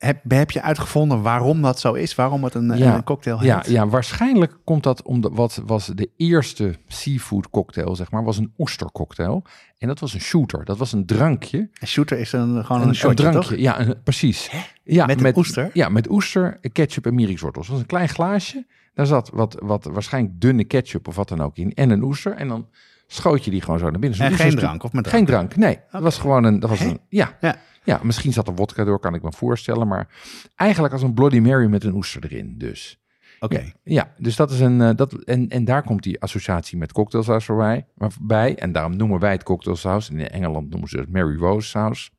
Heb, heb je uitgevonden waarom dat zo is? Waarom het een, Ja. een cocktail heet? Ja, ja, waarschijnlijk komt dat omdat wat was de eerste seafood cocktail, zeg maar, was een oestercocktail. En dat was een shooter. Dat was een drankje. Een shooter is een, gewoon een, Een, shotje, drankje. toch? Ja, een- precies. Ja, Met een oester? Ja, met oester, ketchup en mierikswortels. Dat was een klein glaasje. Daar zat wat, wat waarschijnlijk dunne ketchup of wat dan ook in. En een oester. En dan schoot je die gewoon zo naar binnen. Zo'n En oester geen drank of met Geen drank, nee. Dat was gewoon een... Dat was Hè? een ja. Ja. Ja, misschien zat er wodka door, kan ik me voorstellen. Maar eigenlijk als een Bloody Mary met een oester erin, dus. Oké. Ja, dus dat is een. eh, dat, en, en daar komt die associatie met cocktailsaus voorbij. Bij. En daarom noemen wij het cocktailsaus. In Engeland noemen ze het Mary Rose saus.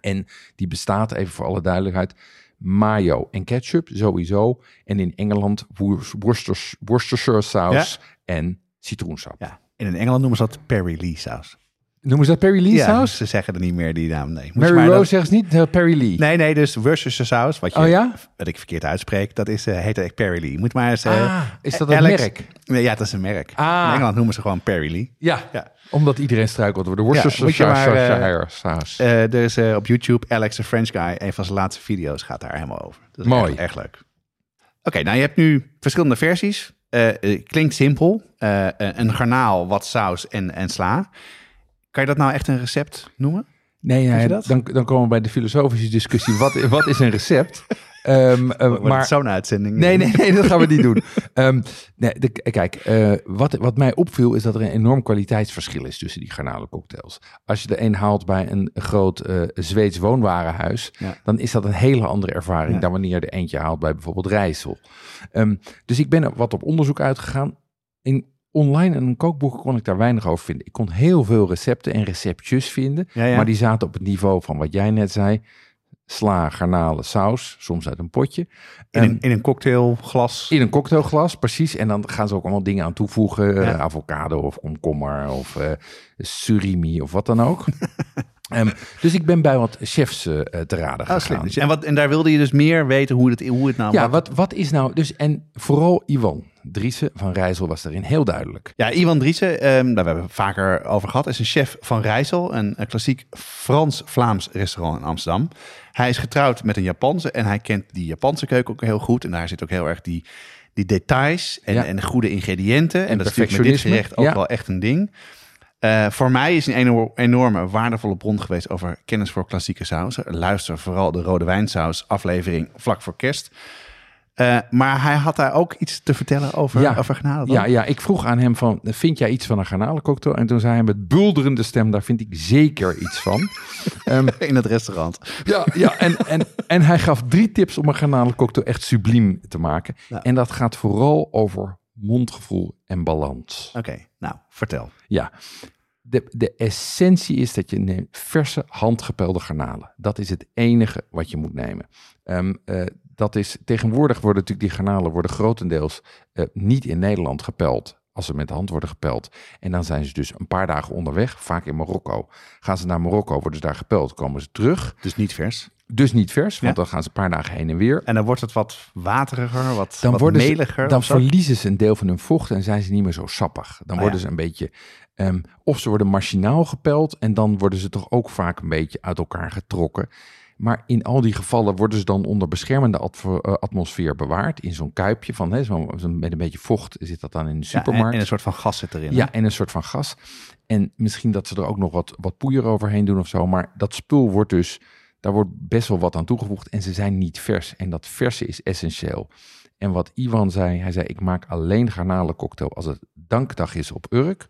En die bestaat, even voor alle duidelijkheid, mayo en ketchup sowieso. En in Engeland Wor- Worcesters- Worcestershire saus en citroensap. Ja. En in Engeland noemen ze dat Perry Lee saus. Noemen ze dat Perry Lee Ja, saus? ze zeggen er niet meer die naam. Nee, Moet Mary maar Rose dat- zegt ze niet, eh, Perry Lee. Nee, nee, dus Worcestershire saus, wat, je, Oh ja? wat ik verkeerd uitspreek, dat is, eh, heet echt Perry Lee. Moet maar eens... eh, ah, is dat een merk? Nee, ja, dat is een merk. Ah. In Engeland noemen ze gewoon Perry Lee. Ja, Ja. omdat iedereen struikelt over de Worcestershire saus. Er is op YouTube Alex the French Guy, een van zijn laatste video's gaat daar helemaal over. Dat is Mooi. Echt, echt leuk. Oké, nou je hebt nu verschillende versies. Klinkt simpel. Een garnaal, wat saus en, en sla. Kan je dat nou echt een recept noemen? Nee, nee dan, dan komen we bij de filosofische discussie. Wat, <laughs> wat is een recept? Wordt maar zo'n uitzending? Nee, nee, nee, dat gaan we niet doen. <laughs> Ehm, nee, de- kijk, eh, wat, wat mij opviel is dat er een enorm kwaliteitsverschil is tussen die garnalencocktails. Als je de een haalt bij een groot eh, Zweeds woonwarenhuis, Ja. dan is dat een hele andere ervaring Ja. dan wanneer je er eentje haalt bij bijvoorbeeld Rijssel. Dus ik ben er wat op onderzoek uitgegaan. In online en een kookboek kon ik daar weinig over vinden. Ik kon heel veel recepten en receptjes vinden, Ja, ja. maar die zaten op het niveau van wat jij net zei. Sla, garnalen, saus, soms uit een potje. In een, in een cocktailglas. in een cocktailglas, precies. En dan gaan ze ook allemaal dingen aan toevoegen. Ja. eh, avocado of komkommer of eh, surimi of wat dan ook. <laughs> Ehm, <laughs> dus ik ben bij wat chefs eh, te raden Oh, gegaan. Dus- En, wat, en daar wilde je dus meer weten hoe het, hoe het nou... ja, wat, wat is nou... Dus, en vooral Iwan Driessen van Rijssel was daarin heel duidelijk. Ja, Iwan Driessen, ehm, daar hebben we het vaker over gehad, is een chef van Rijssel, een, een klassiek Frans-Vlaams restaurant in Amsterdam. Hij is getrouwd met een Japanse en hij kent die Japanse keuken ook heel goed. En daar zit ook heel erg die, die details en, Ja. en de goede ingrediënten. En, dat is natuurlijk met dit gerecht ook Ja. wel echt een ding. Eh, voor mij is een eno- enorme waardevolle bron geweest over kennis voor klassieke sausen. Luister vooral de rode wijnsaus aflevering vlak voor kerst. Eh, maar hij had daar ook iets te vertellen over, Ja. over dan? Ja, ja, ik vroeg aan hem van, vind jij iets van een garnalencocktail? En toen zei hij met bulderende stem, daar vind ik zeker iets van. <laughs> Ehm, In het restaurant. Ja, ja en, en, en hij gaf drie tips om een garnalencocktail echt subliem te maken. Ja. En dat gaat vooral over mondgevoel en balans. Oké, nou, vertel. Ja, de, de essentie is dat je neemt verse handgepelde garnalen. Dat is het enige wat je moet nemen. Ehm, eh, dat is, tegenwoordig worden natuurlijk die garnalen worden grotendeels eh, niet in Nederland gepeld. Als ze met de hand worden gepeld. En dan zijn ze dus een paar dagen onderweg, vaak in Marokko. Gaan ze naar Marokko, worden ze daar gepeld, komen ze terug. Dus niet vers. Dus niet vers, want Ja. dan gaan ze een paar dagen heen en weer. En dan wordt het wat wateriger, wat, Dan, wat worden meliger. dan verliezen ze een deel van hun vocht en zijn ze niet meer zo sappig. Dan Ah, worden ja. ze een beetje, ehm, of ze worden machinaal gepeld en dan worden ze toch ook vaak een beetje uit elkaar getrokken. Maar in al die gevallen worden ze dan onder beschermende eh, atmosfeer bewaard. In zo'n kuipje van, hè, zo, met een beetje vocht zit dat dan in de Ja, en, supermarkt. en een soort van gas zit erin. hè? Ja, en een soort van gas. En misschien dat ze er ook nog wat, wat poeier overheen doen of zo. Maar dat spul wordt dus, daar wordt best wel wat aan toegevoegd. En ze zijn niet vers. En dat verse is essentieel. En wat Ivan zei, hij zei: Ik maak alleen garnalencocktail als het dankdag is op Urk.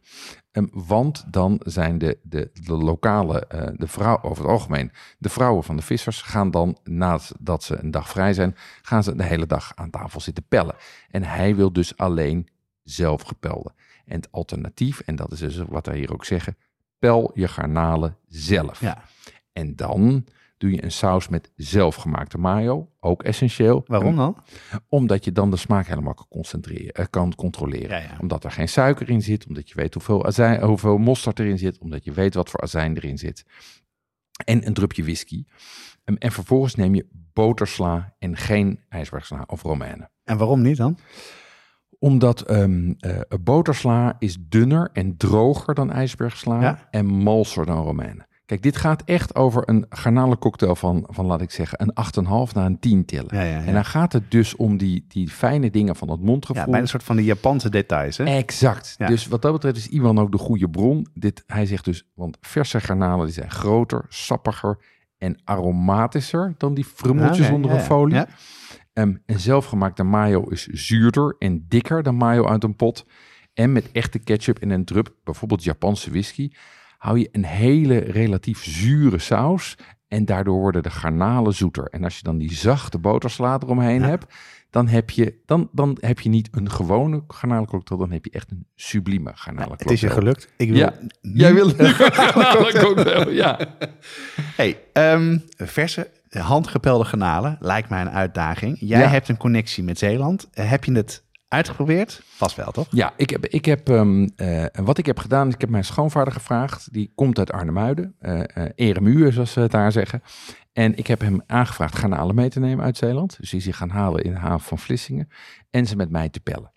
Ehm, want dan zijn de, de, de lokale, eh, de vrouw, over het algemeen, de vrouwen van de vissers gaan dan, nadat ze een dag vrij zijn, gaan ze de hele dag aan tafel zitten pellen. En hij wil dus alleen zelf gepelde. En het alternatief, en dat is dus wat wij hier ook zeggen, pel je garnalen zelf. Ja. En dan doe je een saus met zelfgemaakte mayo, ook essentieel. Waarom dan? Omdat je dan de smaak helemaal kan, concentreren, eh, kan controleren. Ja, ja. Omdat er geen suiker in zit, omdat je weet hoeveel, azijn, hoeveel mosterd erin zit, omdat je weet wat voor azijn erin zit. En een drupje whisky. Ehm, En vervolgens neem je botersla en geen ijsbergsla of romaine En waarom niet dan? omdat eh, botersla is dunner en droger dan ijsbergsla Ja. en malser dan romaine. Kijk, dit gaat echt over een garnalencocktail van, van, laat ik zeggen, een 8,5 naar een 10 tillen. Ja, ja, ja. En dan gaat het dus om die, die fijne dingen van het mondgevoel. Ja, bij een soort van die Japanse details. Hè? Exact. Dus wat dat betreft is Iwan ook de goede bron. Dit, hij zegt dus, want verse garnalen die zijn groter, sappiger en aromatischer dan die frummeltjes Oké, onder een folie. Ja. Ehm, en zelfgemaakte mayo is zuurder en dikker dan mayo uit een pot. En met echte ketchup en een drup, bijvoorbeeld Japanse whisky, hou je een hele relatief zure saus. En daardoor worden de garnalen zoeter. En als je dan die zachte botersla eromheen Ja. hebt, dan heb, je, dan, dan heb je niet een gewone garnalencocktail, dan heb je echt een sublieme Het garnalencocktail. is je gelukt. Ik wil Ja. Jij wil een <laughs> garnalencocktail, ja. Hey, ehm, verse, handgepelde granalen lijkt mij een uitdaging. Jij Ja. hebt een connectie met Zeeland. Heb je het uitgeprobeerd? Vast wel, toch? Ja, ik heb, ik heb, ehm, eh, wat ik heb gedaan, is ik heb mijn schoonvader gevraagd. Die komt uit Arnhemuiden, eh eh ERMU zoals ze het daar zeggen. En ik heb hem aangevraagd garnalen mee te nemen uit Zeeland. Dus die ze gaan halen in de haven van Vlissingen. En ze met mij te pellen.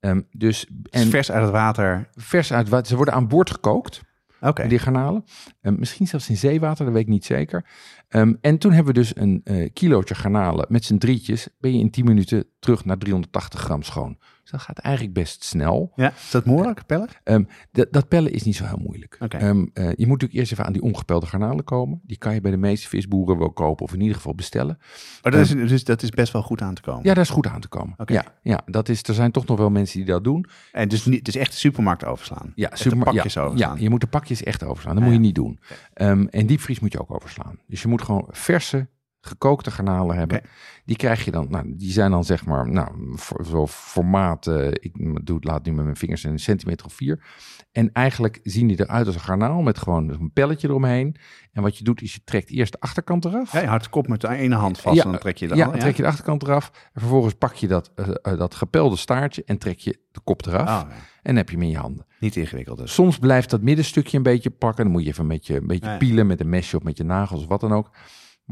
Ehm, dus, En en vers uit het water. vers uit wat, ze worden aan boord gekookt. Oké. die garnalen. Ehm, misschien zelfs in zeewater, dat weet ik niet zeker. Ehm, en toen hebben we dus een eh kilootje garnalen met z'n drietjes. Ben je in 10 minuten terug naar 380 gram schoon. Dus dat gaat eigenlijk best snel. Ja, is dat moeilijk, pellen? Ehm, dat- dat pellen is niet zo heel moeilijk. Oké. Ehm, eh, je moet natuurlijk eerst even aan die ongepelde garnalen komen. Die kan je bij de meeste visboeren wel kopen of in ieder geval bestellen. Oh, dat, is, dus dat is best wel goed aan te komen. Ja, daar is goed aan te komen. Oké. Ja, ja dat is, er zijn toch nog wel mensen die dat doen. En dus niet, het is echt de supermarkt overslaan. Ja, Echt de supermar- pakjes ja, overslaan. Ja, je moet de pakjes echt overslaan. Dat Ja, moet je niet doen. Ehm, en diepvries moet je ook overslaan. Dus je moet gewoon verse, gekookte garnalen hebben. Die krijg je dan, nou, die zijn dan zeg maar, nou, voor, zo formaat, eh, ik doe het, laat nu met mijn vingers een centimeter of vier. En eigenlijk zien die eruit als een garnaal met gewoon een pelletje eromheen. En wat je doet is je trekt eerst de achterkant eraf. Ja, je houdt de kop met de ene hand vast Ja, en dan trek je de ja, dan trek je de achterkant eraf. En vervolgens pak je dat, eh, eh, dat gepelde staartje en trek je de kop eraf. Oh, ja. En heb je hem in je handen. Niet ingewikkeld dus. Soms blijft dat middenstukje een beetje pakken. Dan moet je even een beetje, een beetje Ja, ja. pielen met een mesje of met je nagels of wat dan ook.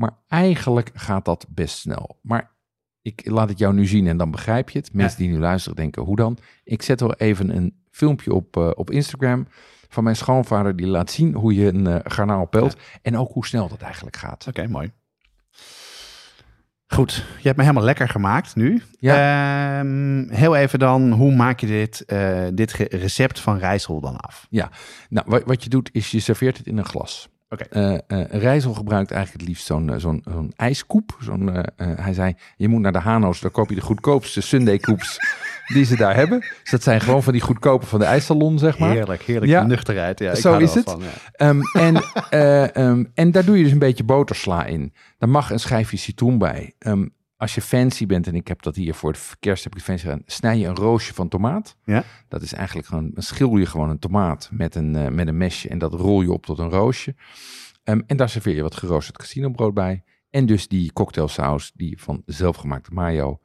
Maar eigenlijk gaat dat best snel. Maar ik laat het jou nu zien en dan begrijp je het. Mensen die nu luisteren denken, hoe dan? Ik zet wel even een filmpje op, eh, op Instagram van mijn schoonvader. Die laat zien hoe je een eh, garnaal pelt. En ook hoe snel dat eigenlijk gaat. Oké, mooi. Goed, je hebt me helemaal lekker gemaakt nu. Ehm, heel even dan, hoe maak je dit, eh, dit recept van rijsel dan af? Nou, wat, wat je doet is je serveert het in een glas. Oké. Eh, eh, Rijssel gebruikt eigenlijk het liefst zo'n eh, zo'n zo'n ijskoep. Zo'n, hij zei, je moet naar de Hano's, daar koop je de goedkoopste Sunday koeps <laughs> die ze daar hebben. Dus dat zijn gewoon van die goedkope van de ijssalon, zeg maar. Heerlijk, heerlijk. Ja. nuchterheid. Ja, ik Zo is het. Van, ja. Ehm, <laughs> en, eh, ehm, en daar doe je dus een beetje botersla in. Daar mag een schijfje citroen bij. Ehm, als je fancy bent, en ik heb dat hier voor het kerst heb ik fancy gedaan, snij je een roosje van tomaat. Ja. Dat is eigenlijk gewoon, dan schil je gewoon een tomaat met een, eh, met een mesje en dat rol je op tot een roosje. Ehm, en daar serveer je wat geroosterd casinobrood bij. En dus die cocktailsaus die van zelfgemaakte mayo,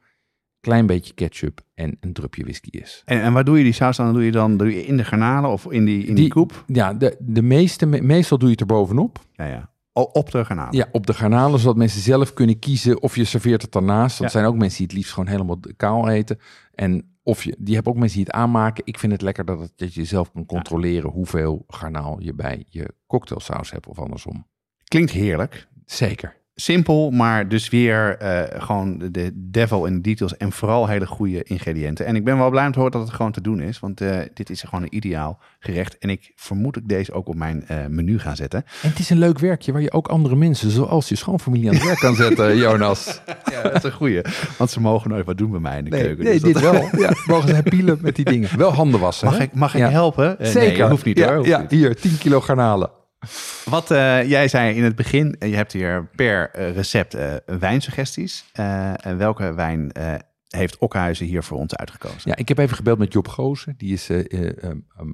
klein beetje ketchup en een drupje whisky is. En, en waar doe je die saus dan? Doe je dan doe je in de garnalen of in die, in die, Die- koep? Ja, de, de meeste, meestal doe je het er bovenop. Ja, ja. O- op de garnalen. Ja, op de garnalen, zodat mensen zelf kunnen kiezen of je serveert het daarnaast. Ja. er zijn ook mensen die het liefst gewoon helemaal kaal eten. En of je, die hebben ook mensen die het aanmaken. Ik vind het lekker dat, het, dat je zelf kan controleren hoeveel garnaal je bij je cocktailsaus hebt of andersom. Klinkt heerlijk. Zeker. Simpel, maar dus weer eh, gewoon de- de devil in de details en vooral hele goede ingrediënten. En ik ben wel blij om te horen dat het gewoon te doen is, want eh, dit is gewoon een ideaal gerecht. En ik vermoed dat ik deze ook op mijn eh, menu ga zetten. En het is een leuk werkje waar je ook andere mensen, zoals je schoonfamilie, aan het werk kan <laughs> zetten, Jonas. Ja, dat is een goeie, want ze mogen nooit wat doen bij mij in de Nee, keuken. nee dus dat- dit wel. <laughs> Ja, mogen ze pielen met die dingen. Wel handen wassen. Mag hè? ik, mag ik helpen? Zeker. Nee, hoeft niet ja, hoor. hoeft ja, niet. hier, 10 kilo garnalen. Wat eh, jij zei in het begin, eh, je hebt hier per eh, recept wijnsuggesties. En welke wijn heeft Okhuizen hier voor ons uitgekozen? Ja, ik heb even gebeld met Job Goosen. Die is eh, ehm, ehm,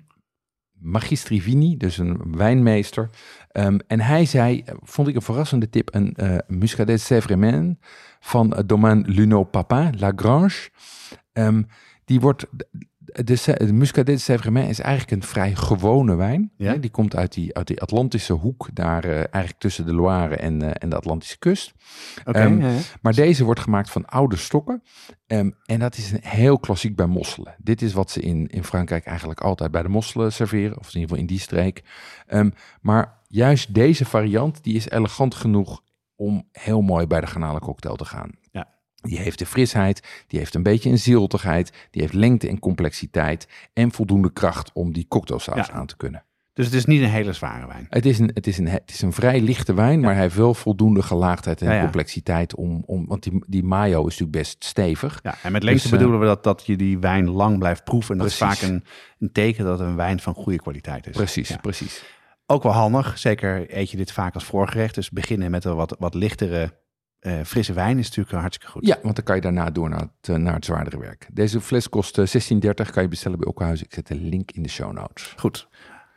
magistri vini, dus een wijnmeester. Ehm, en hij zei, vond ik een verrassende tip, een eh Muscadet Sévremen van domaine Luno Papin, La Grange. Die wordt, de, de, de Muscadet Sévremen is eigenlijk een vrij gewone wijn. Ja. Die komt uit die, uit die Atlantische hoek, daar eh, eigenlijk tussen de Loire en, eh, en de Atlantische kust. Ehm, ja, ja. Maar deze wordt gemaakt van oude stokken. Ehm, en dat is een heel klassiek bij mosselen. Dit is wat ze in, in Frankrijk eigenlijk altijd bij de mosselen serveren. Of in ieder geval in die streek. Ehm, maar juist deze variant, die is elegant genoeg om heel mooi bij de garnalencocktail te gaan. Die heeft de frisheid, die heeft een beetje een ziltigheid, die heeft lengte en complexiteit en voldoende kracht om die cocktailsaus Ja. aan te kunnen. Dus het is niet een hele zware wijn. Het is een, het is een, het is een vrij lichte wijn, maar hij heeft wel voldoende gelaagdheid en Ja, ja. complexiteit om, om want die, die mayo is natuurlijk best stevig. Ja, en met lengte Dus, eh, bedoelen we dat, dat je die wijn lang blijft proeven. En dat is vaak een, een teken dat een wijn van goede kwaliteit is. Precies, precies. Ook wel handig. Zeker eet je dit vaak als voorgerecht. Dus beginnen met een wat, wat lichtere eh, frisse wijn is natuurlijk hartstikke goed. Ja, want dan kan je daarna door naar het, eh, naar het zwaardere werk. Deze fles kost eh, 16,30. Kan je bestellen bij Okkenhuis. Ik zet de link in de show notes. Goed.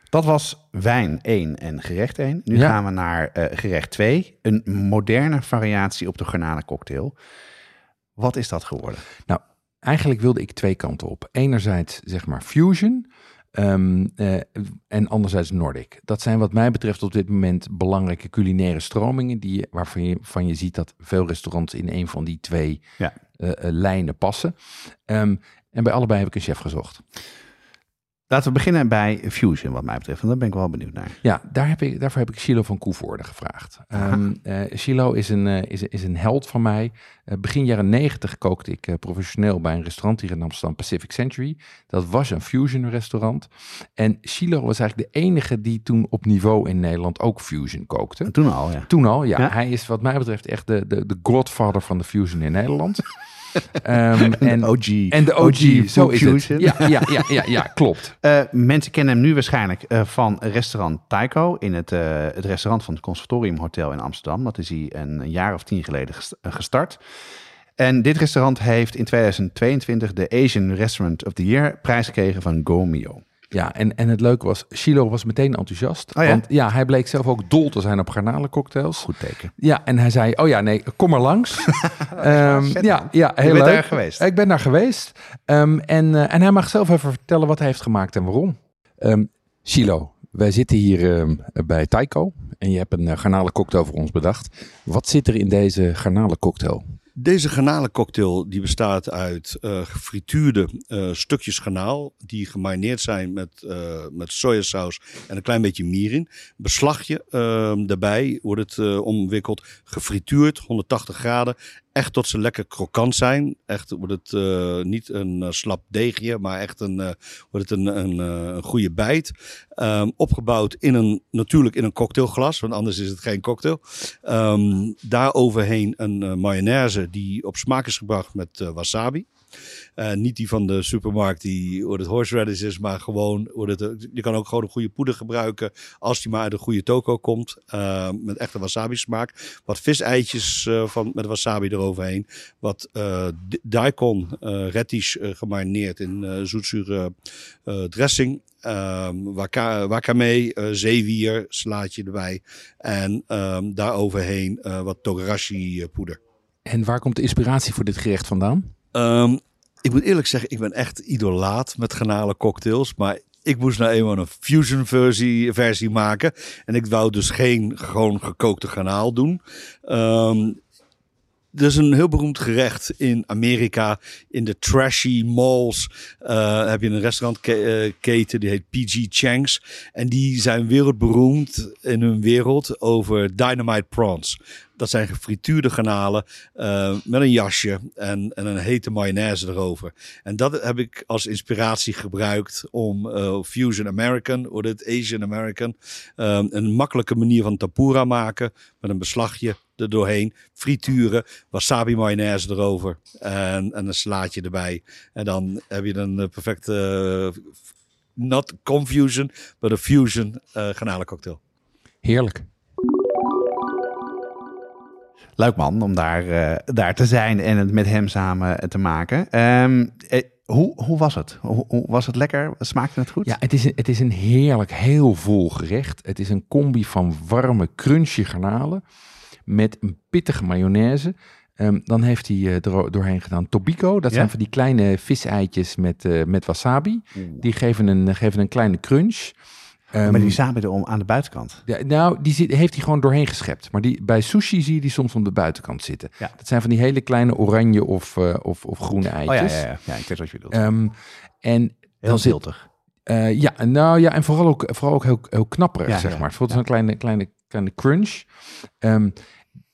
Dat was wijn 1 en gerecht 1. Nu Ja. gaan we naar eh, gerecht 2. Een moderne variatie op de garnalencocktail. Wat is dat geworden? Nou, eigenlijk wilde ik twee kanten op. Enerzijds zeg maar fusion ehm, eh, en anderzijds Nordic. Dat zijn wat mij betreft op dit moment belangrijke culinaire stromingen die, waarvan je, van je ziet dat veel restaurants in een van die twee Ja. eh, eh, lijnen passen. Ehm, en bij allebei heb ik een chef gezocht. Laten we beginnen bij Fusion, wat mij betreft. En daar ben ik wel benieuwd naar. Ja, daar heb ik, daarvoor heb ik Chilo van Koevoorde gevraagd. Ehm eh, Chilo is een, eh, is, is een held van mij. Eh, begin jaren negentig kookte ik professioneel bij een restaurant hier in Amsterdam, Pacific Century. Dat was een fusion restaurant. En Chilo was eigenlijk de enige die toen op niveau in Nederland ook fusion kookte. En toen al, ja. Toen al, ja. Ja. Hij is wat mij betreft echt de, de, de godfather van de fusion in Nederland. <laughs> <laughs> Ehm, en, de OG. en de OG, zo is het. Ja, ja, ja, ja, ja klopt. <laughs> Eh, mensen kennen hem nu waarschijnlijk eh, van restaurant Taiko in het, eh, het restaurant van het Conservatorium Hotel in Amsterdam. Dat is hij een, een jaar of tien geleden gest- gestart. En dit restaurant heeft in 2022 de Asian Restaurant of the Year prijs gekregen van Gomio. Ja, en, en het leuke was, Chilo was meteen enthousiast. Oh ja? Want ja, hij bleek zelf ook dol te zijn op garnalencocktails. Goed teken. Ja, en hij zei, oh ja, nee, kom maar langs. <laughs> Ehm, ja, ja, heel Je bent leuk. daar geweest. Ik ben daar geweest. Ehm, en, eh, en hij mag zelf even vertellen wat hij heeft gemaakt en waarom. Ehm Chilo, wij zitten hier bij Taiko. En je hebt een uh, garnalencocktail voor ons bedacht. Wat zit er in deze garnalencocktail? Deze garnalencocktail die bestaat uit eh, gefrituurde eh, stukjes garnaal die gemarineerd zijn met, eh met sojasaus en een klein beetje mirin. Beslagje eh, daarbij wordt het omwikkeld, gefrituurd, 180 graden. Echt tot ze lekker krokant zijn. Echt wordt het eh, niet een eh, slap deegje, maar echt een, eh, wordt het een, een, een goede bijt. Ehm, opgebouwd in een, natuurlijk in een cocktailglas, want anders is het geen cocktail. Ehm daar overheen een mayonaise die op smaak is gebracht met wasabi. Eh, niet die van de supermarkt die hoe het horseradish is, maar gewoon hoe het, je kan ook gewoon een goede poeder gebruiken als die maar uit een goede toko komt. eh, met echte wasabi smaak. Wat viseitjes eh, van, met wasabi eroverheen. Wat daikon, eh, gemarineerd in zoetzure dressing. Ehm waka, wakame, zeewier, slaatje erbij. En ehm daar overheen eh, wat togarashi poeder. En waar komt de inspiratie voor dit gerecht vandaan? Ehm, ik moet eerlijk zeggen, ik ben echt idolaat met garnalen cocktails. Maar ik moest nou eenmaal een fusion versie, versie maken. En ik wou dus geen gewoon gekookte garnaal doen. Ehm er is een heel beroemd gerecht in Amerika. In de trashy malls eh, heb je een restaurantketen die heet PG Chang's. En die zijn wereldberoemd in hun wereld over dynamite prawns. Dat zijn gefrituurde garnalen eh, met een jasje en, en een hete mayonaise erover. En dat heb ik als inspiratie gebruikt om eh, Fusion American, of het Asian American, eh, een makkelijke manier van tempura maken met een beslagje er doorheen, frituren, wasabi mayonaise erover en, en een slaatje erbij. En dan heb je een perfecte, not confusion, but a fusion eh garnalencocktail. Heerlijk. Leuk man om daar, eh, daar te zijn en het met hem samen te maken. Ehm, eh, hoe, hoe was het? Hoe, hoe- was het lekker? Smaakte het goed? Ja, het is, een, het is een heerlijk, heel vol gerecht. Het is een combi van warme, crunchy garnalen met een pittige mayonaise. Ehm, dan heeft hij eh, er doorheen gedaan tobiko. Dat Ja? zijn van die kleine viseitjes met, eh, met wasabi. Die geven een, geven een kleine crunch. Ehm, maar die samen erom aan de buitenkant. ja, nou, die zit, heeft hij gewoon doorheen geschept. Maar die, bij sushi zie je die soms om de buitenkant zitten. Ja. Dat zijn van die hele kleine oranje of, eh, of, of groene Oh ja, eitjes. ja, ja. ja, ik weet wat je bedoelt. Ehm, en Heel ziltig. eh, ja, nou ja, en vooral ook, vooral ook heel, heel knapperig, zeg maar. Het voelt een kleine, kleine, kleine crunch. Ehm,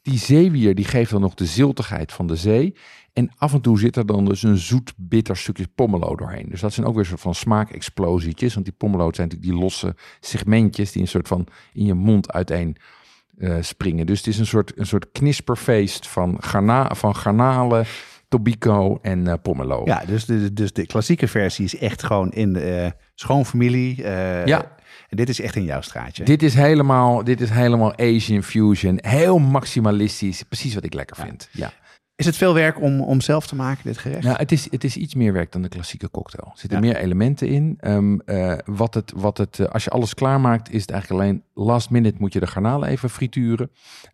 die zeewier, die geeft dan nog de ziltigheid van de zee. En af en toe zit er dan dus een zoet, bitter stukje pomelo doorheen. Dus dat zijn ook weer een soort van smaakexplosietjes. Want die pomelo zijn natuurlijk die losse segmentjes die een soort van in je mond uiteen eh, springen. Dus het is een soort, een soort knisperfeest van, garna van garnalen, tobiko en eh, pomelo. Ja, dus de, dus de klassieke versie is echt gewoon in de eh, schoonfamilie. Ja. Dit is echt in jouw straatje. Dit is helemaal, dit is helemaal Asian fusion. Heel maximalistisch. Precies wat ik lekker vind. Ja. Is het veel werk om, om zelf te maken, dit gerecht? Nou, het is, het is iets meer werk dan de klassieke cocktail. Er zitten Ja. meer elementen in. Ehm, eh, wat het, wat het, eh, als je alles klaarmaakt, is het eigenlijk alleen last minute moet je de garnalen even frituren.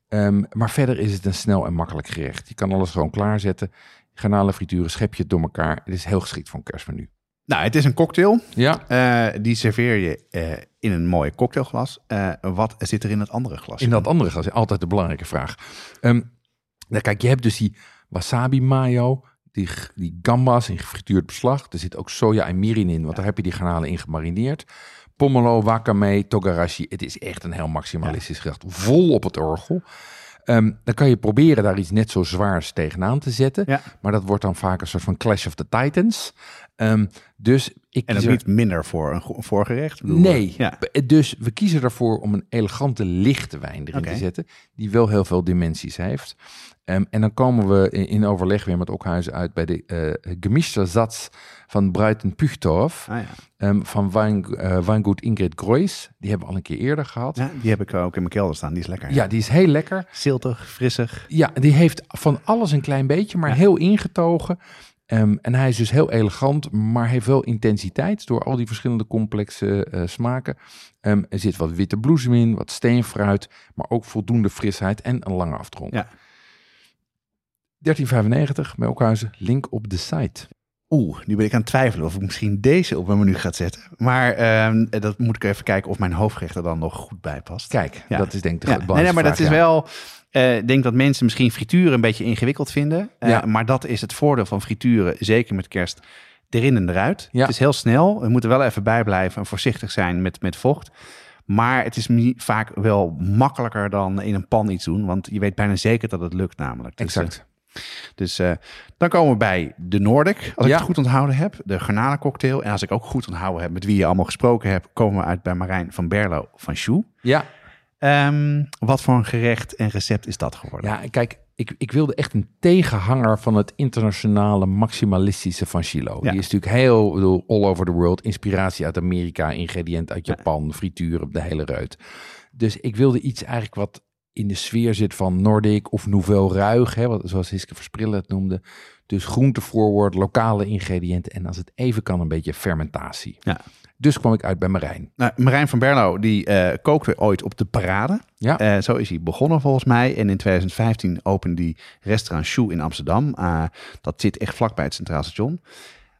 Ehm, maar verder is het een snel en makkelijk gerecht. Je kan alles gewoon klaarzetten. Garnalen frituren, schep je het door elkaar. Het is heel geschikt voor een kerstmenu. Nou, het is een cocktail. Ja, Eh, die serveer je in een mooi cocktailglas. Eh, wat zit er in het andere glas? in dat andere glas. Altijd de belangrijke vraag. Nou, kijk, je hebt dus die wasabi mayo, die, die gambas in gefrituurd beslag. Er zit ook soja en mirin in, want daar heb je die garnalen in gemarineerd. Pomelo, wakame, togarashi. Het is echt een heel maximalistisch gerecht. Vol op het orgel. Ehm, dan kan je proberen daar iets net zo zwaars tegenaan te zetten. Ja. Maar dat wordt dan vaak een soort van Clash of the Titans. Ehm, dus ik En dat er- niet minder voor een, voorgerecht? Nee, eh, Ja. Dus we kiezen ervoor om een elegante lichte wijn erin te zetten, die wel heel veel dimensies heeft. Ehm, en dan komen we in, in overleg weer met Okhuizen uit bij de uh, gemischte Satz van Breiten Puchtorf, Ah, ja. ehm, van wijn, eh, Ingrid Groys. Die hebben we al een keer eerder gehad. Ja. ja, die heb ik ook in mijn kelder staan. Die is lekker. die is heel lekker. Ziltig, frissig. Ja, die heeft van alles een klein beetje, maar Ja. heel ingetogen. Ehm, en hij is dus heel elegant, maar heeft wel intensiteit door al die verschillende complexe eh, smaken. Ehm, er zit wat witte bloesem in, wat steenfruit, maar ook voldoende frisheid en een lange aftronk. Ja. 13,95 bij Okhuizen, link op de site. Oeh, nu ben ik aan het twijfelen of ik misschien deze op mijn menu ga zetten. Maar ehm, dat moet ik even kijken of mijn hoofdgerecht er dan nog goed bij past. Kijk, Ja. dat is denk ik de Ja, nee, maar dat is wel. Eh, Ik denk dat mensen misschien frituren een beetje ingewikkeld vinden. Eh, Ja. Maar dat is het voordeel van frituren, zeker met kerst. Erin en eruit. Ja. Het is heel snel. We moeten wel even bijblijven en voorzichtig zijn met, met vocht. Maar het is vaak wel makkelijker dan in een pan iets doen. Want je weet bijna zeker dat het lukt namelijk. Dus, Exact. eh, Dus dan komen we bij de Nordic, als ik het goed onthouden heb. De garnalencocktail. En als ik ook goed onthouden heb met wie je allemaal gesproken hebt... komen we uit bij Marijn van Berlo van Choe. Ja, Ehm, wat voor een gerecht en recept is dat geworden? Ja, kijk, ik, ik wilde echt een tegenhanger van het internationale maximalistische van Chilo. Ja. Die is natuurlijk heel, bedoel, all over the world. Inspiratie uit Amerika, ingrediënt uit Japan, frituur, de hele reut. Dus ik wilde iets eigenlijk wat in de sfeer zit van Nordic of Nouvelle Ruig, hè, wat, zoals Hiske Versprillen het noemde. Dus groentevoorwoord, lokale ingrediënten en als het even kan een beetje fermentatie. Ja. Dus kwam ik uit bij Marijn. Nou, Marijn van Berlo die eh, kookte ooit op de parade. Ja. Eh, zo is hij begonnen volgens mij. En in 2015 opende hij restaurant Shoe in Amsterdam. Eh, dat zit echt vlakbij het Centraal Station.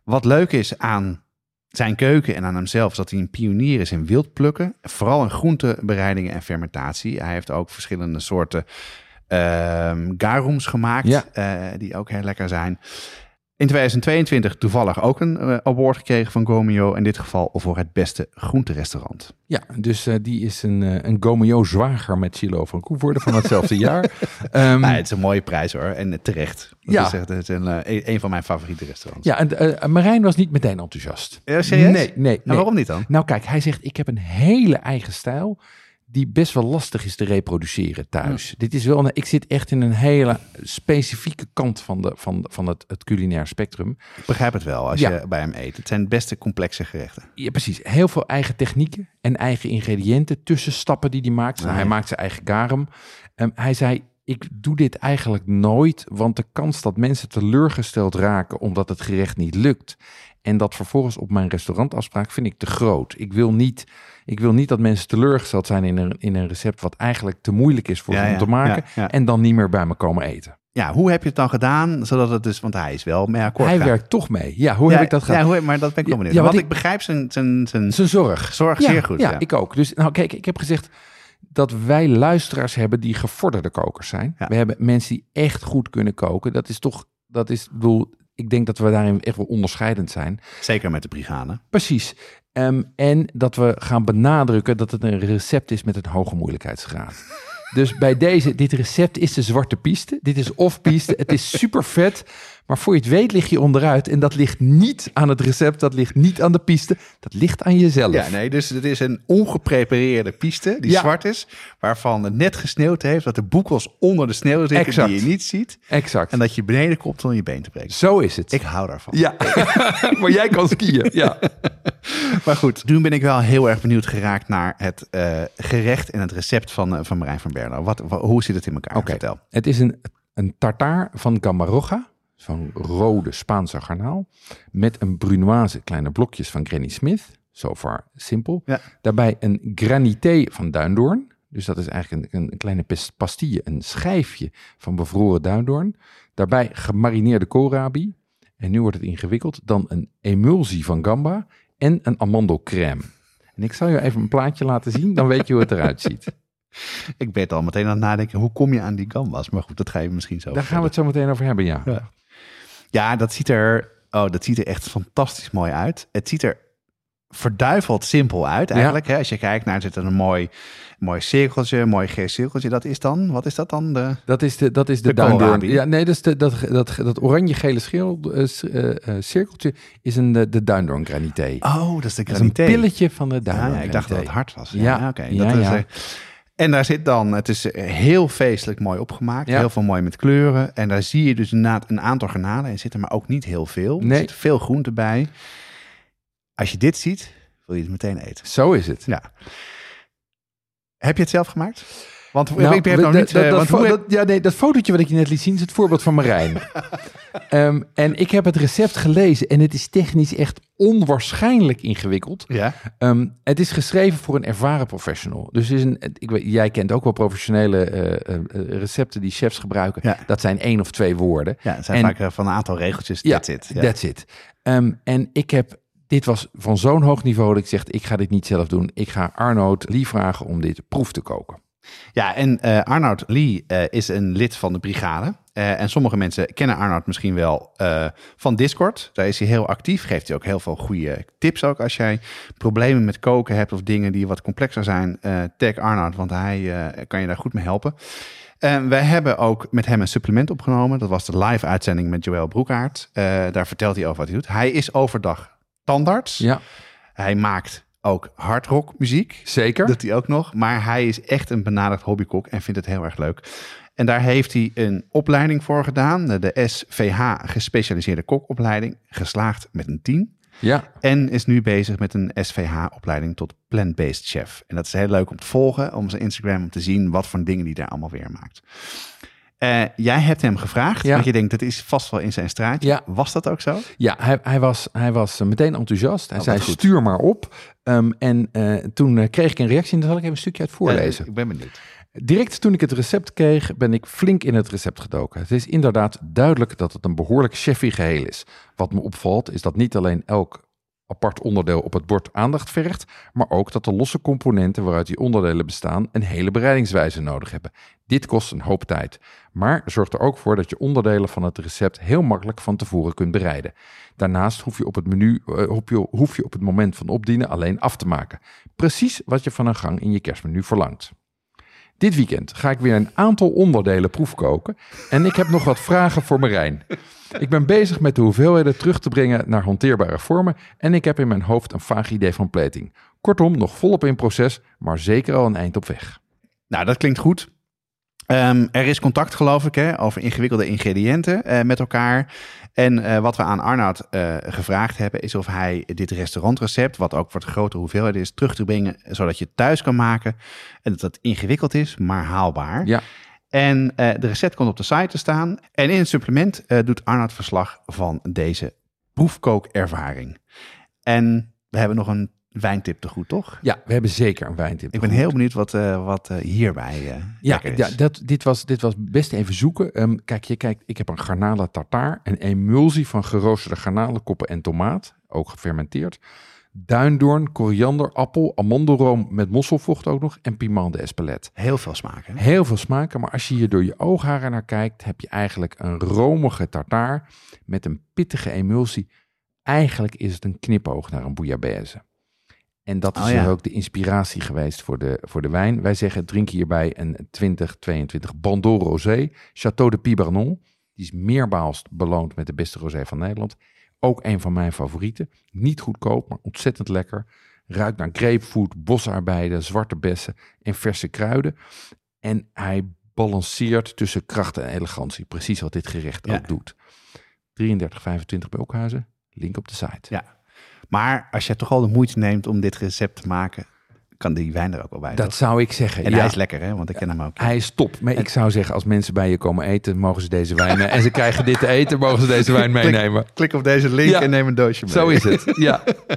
Wat leuk is aan zijn keuken en aan hemzelf... is dat hij een pionier is in wildplukken. Vooral in groentebereidingen en fermentatie. Hij heeft ook verschillende soorten ehm garums gemaakt... Ja. eh, die ook heel lekker zijn. In 2022 toevallig ook een eh, award gekregen van Gomio. In dit geval voor het beste groenterestaurant. Ja, dus eh, die is een, eh, een Gomeo zwager met Chilo van Koevoorde van hetzelfde <laughs> jaar. Nou, het is een mooie prijs hoor. En terecht. Dat Ja. is echt het is een, eh, een, van mijn favoriete restaurants. Ja, en Marijn was niet meteen enthousiast. Ja, serieus? Nee, nee. waarom niet dan? Nou kijk, hij zegt, ik heb een hele eigen stijl die best wel lastig is te reproduceren thuis. Dit is wel, een, ik zit echt in een hele specifieke kant van, de, van, van het, het culinair spectrum. Ik begrijp het wel als Ja. je bij hem eet. Het zijn best complexe gerechten. Ja, precies. Heel veel eigen technieken en eigen ingrediënten, tussenstappen die hij maakt. Hij maakt zijn eigen garum. Ehm, hij zei, ik doe dit eigenlijk nooit, want de kans dat mensen teleurgesteld raken omdat het gerecht niet lukt en dat vervolgens op mijn restaurantafspraak vind ik te groot. Ik wil niet, ik wil niet dat mensen teleurgesteld zijn in een, in een recept wat eigenlijk te moeilijk is voor Ja, ze om ja, te maken ja, en dan niet meer bij me komen eten. Ja, hoe heb je het dan gedaan? Zodat het dus, want hij is wel mee akkoord hij werkt toch mee. Ja, hoe heb ik dat gedaan? Ja, hoe, maar dat ben ik wel benieuwd. ja, want ik, begrijp zijn, zijn, zijn Zijn zorg. zorg zeer goed. Ja, ik ook. Dus nou kijk, ik heb gezegd dat wij luisteraars hebben die gevorderde kokers zijn. We hebben mensen die echt goed kunnen koken. Dat is toch, dat is, ik bedoel, ik denk dat we daarin echt wel onderscheidend zijn. Zeker met de brigade. Precies. Ehm, en dat we gaan benadrukken dat het een recept is met een hoge moeilijkheidsgraad. <laughs> Dus bij deze, dit recept is de zwarte piste. Dit is off-piste. Het is super vet. Maar voor je het weet lig je onderuit. En dat ligt niet aan het recept. Dat ligt niet aan de piste. Dat ligt aan jezelf. Ja, nee, dus het is een ongeprepareerde piste die Ja. zwart is, waarvan het net gesneeuwd heeft, dat de boekels onder de sneeuw zitten Exact. die je niet ziet Exact. en dat je beneden komt om je been te breken. Zo is het. Ik hou daarvan. Ja, <laughs> maar jij kan skiën. Ja. <laughs> Maar goed, toen ben ik wel heel erg benieuwd geraakt naar het eh, gerecht en het recept van, eh, van Marijn van Berlo. Wat, wa- hoe zit het in elkaar? Oké. Het is een, een tartaar van Gamarroga, van rode Spaanse garnaal, met een brunoise, kleine blokjes van Granny Smith. So far simpel. Ja. Daarbij een granité van duindoorn. Dus dat is eigenlijk een, een kleine pastille, een schijfje van bevroren duindoorn. Daarbij gemarineerde koolrabi. En nu wordt het ingewikkeld. Dan een emulsie van gamba en een amandelcrème. En ik zal je even een plaatje laten zien, dan weet je hoe het eruit ziet. <laughs> Ik ben al meteen aan het nadenken, hoe kom je aan die gambas? Maar goed, dat ga je misschien zo Daar gaan we het zo meteen over hebben, ja. Ja. Ja, dat ziet er, oh, dat ziet er echt fantastisch mooi uit. Het ziet er verduiveld simpel uit eigenlijk. Hè? Als je kijkt naar, er zit er een mooi, mooi cirkeltje, een mooi geel cirkeltje. Dat is dan, wat is dat dan? De... Dat is de, dat is de, De. Ja, nee, dat, is de, dat, dat, dat oranje-gele schil, eh, eh, eh, cirkeltje is een, de, de duindoorn granité. Oh, dat is de dat is een granité. pilletje van de duindoorn ja, ik dacht dat het granité. hard was. Ja. oké. Ja, dat is, ja. En daar zit dan, het is eh, heel feestelijk mooi opgemaakt. Ja. Heel veel mooi met kleuren. En daar zie je dus inderdaad een aantal garnalen in zitten, maar ook niet heel veel. Er Nee. zit veel groente bij. Als je dit ziet, wil je het meteen eten. Zo is het. Ja. Heb je het zelf gemaakt? Want Nou, ik heb dat- niet... dat, eh, dat, want dat- ja, nee, dat fotootje wat ik je net liet zien is het voorbeeld van Marijn. <laughs> Ehm, en ik heb het recept gelezen en het is technisch echt onwaarschijnlijk ingewikkeld. ja, Ehm, het is geschreven voor een ervaren professional. Dus is een, ik weet, jij kent ook wel professionele eh, eh, recepten die chefs gebruiken. Ja. Dat zijn één of twee woorden. ja, het zijn En- vaak van een aantal regeltjes. Ja, that's it. Ja. That's it. Ehm, en ik heb, dit was van zo'n hoog niveau dat ik zeg, ik ga dit niet zelf doen. Ik ga Arnoud Lee vragen om dit proef te koken. Ja, en eh Arnoud Lee eh, is een lid van de brigade. Eh, en sommige mensen kennen Arnoud misschien wel van Discord. Daar is hij heel actief. Geeft hij ook heel veel goede tips ook. Als jij problemen met koken hebt of dingen die wat complexer zijn, tag Arnoud, want hij kan je daar goed mee helpen. En wij hebben ook met hem een supplement opgenomen. Dat was de live uitzending met Joël Broekaert. Daar vertelt hij over wat hij doet. Hij is overdag tandarts. Ja, Hij maakt ook hardrock muziek. zeker. Dat hij ook nog. Maar hij is echt een benaderd hobbykok en vindt het heel erg leuk. En daar heeft hij een opleiding voor gedaan. De SVH gespecialiseerde kokopleiding. Geslaagd met een 10. Ja, En is nu bezig met een SVH-opleiding tot plant-based chef. En dat is heel leuk om te volgen, om zijn Instagram om te zien wat voor dingen die daar allemaal weer maakt. Eh, jij hebt hem gevraagd, Ja. want je denkt dat is vast wel in zijn straatje. Ja. Was dat ook zo? ja hij, hij, was, hij was eh, meteen enthousiast. Hij Oh, zei, stuur maar op. Ehm, en eh, toen kreeg ik een reactie en daar zal ik even een stukje uit voorlezen. Ik ben benieuwd. Direct toen ik het recept kreeg, ben ik flink in het recept gedoken. Het is inderdaad duidelijk dat het een behoorlijk chefy geheel is. Wat me opvalt is dat niet alleen elk apart onderdeel op het bord aandacht vergt, maar ook dat de losse componenten waaruit die onderdelen bestaan een hele bereidingswijze nodig hebben. Dit kost een hoop tijd, maar zorgt er ook voor dat je onderdelen van het recept heel makkelijk van tevoren kunt bereiden. Daarnaast hoef je op het menu, eh, hoef je, hoef je op het moment van opdienen alleen af te maken. Precies wat je van een gang in je kerstmenu verlangt. Dit weekend ga ik weer een aantal onderdelen proefkoken en ik heb nog wat vragen voor Marijn. Ik ben bezig met de hoeveelheden terug te brengen naar hanteerbare vormen en ik heb in mijn hoofd een vaag idee van plating. Kortom, nog volop in proces, maar zeker al een eind op weg. Nou, dat klinkt goed. Ehm, er is contact, geloof ik, hè, over ingewikkelde ingrediënten eh, met elkaar. En eh, wat we aan Arnoud eh, gevraagd hebben, is of hij dit restaurantrecept, wat ook voor de grote hoeveelheden is, terug te brengen, zodat je het thuis kan maken. En dat het ingewikkeld is, maar haalbaar. Ja, En de recept komt op de site te staan. En in het supplement doet Arnoud verslag van deze proefkookervaring. En we hebben nog een wijntip te goed, toch? ja we hebben zeker een wijntip. Ik ben heel benieuwd wat, eh, wat eh, hierbij eh Ja, is. ja dat, dit, was, dit was best even zoeken. Ehm, kijk, je kijkt, ik heb een garnalen tartaar, een emulsie van geroosterde garnalenkoppen en tomaat, ook gefermenteerd. Duindoorn, koriander, appel, amandelroom met mosselvocht ook nog en piment de espelette. Heel veel smaken. Heel veel smaken, maar als je hier door je oogharen naar kijkt, heb je eigenlijk een romige tartaar met een pittige emulsie. Eigenlijk is het een knipoog naar een bouillabaisse. En dat is Oh ja. dus ook de inspiratie geweest voor de, voor de wijn. Wij zeggen, drink hierbij een 2022 Bandol Rosé, Château de Pibernon. Die is meermaals beloond met de beste rosé van Nederland. Ook een van mijn favorieten. Niet goedkoop, maar ontzettend lekker. Ruikt naar grapefruit, bosaarbeiden, zwarte bessen en verse kruiden. En hij balanceert tussen kracht en elegantie. Precies wat dit gerecht Ja. ook doet. 33,25 bij Okhuizen. Link op de site. Ja. Maar als je toch al de moeite neemt om dit recept te maken, kan die wijn er ook wel bij. Dat toch? zou ik zeggen. en ja. hij is lekker, hè? Want ik ken hem ook. Hij is top. Maar ik zou zeggen, als mensen bij je komen eten, mogen ze deze wijn... en ze krijgen dit te eten, mogen ze deze wijn meenemen. Klik op deze link Ja. en neem een doosje mee. Zo is het. Ja. <laughs>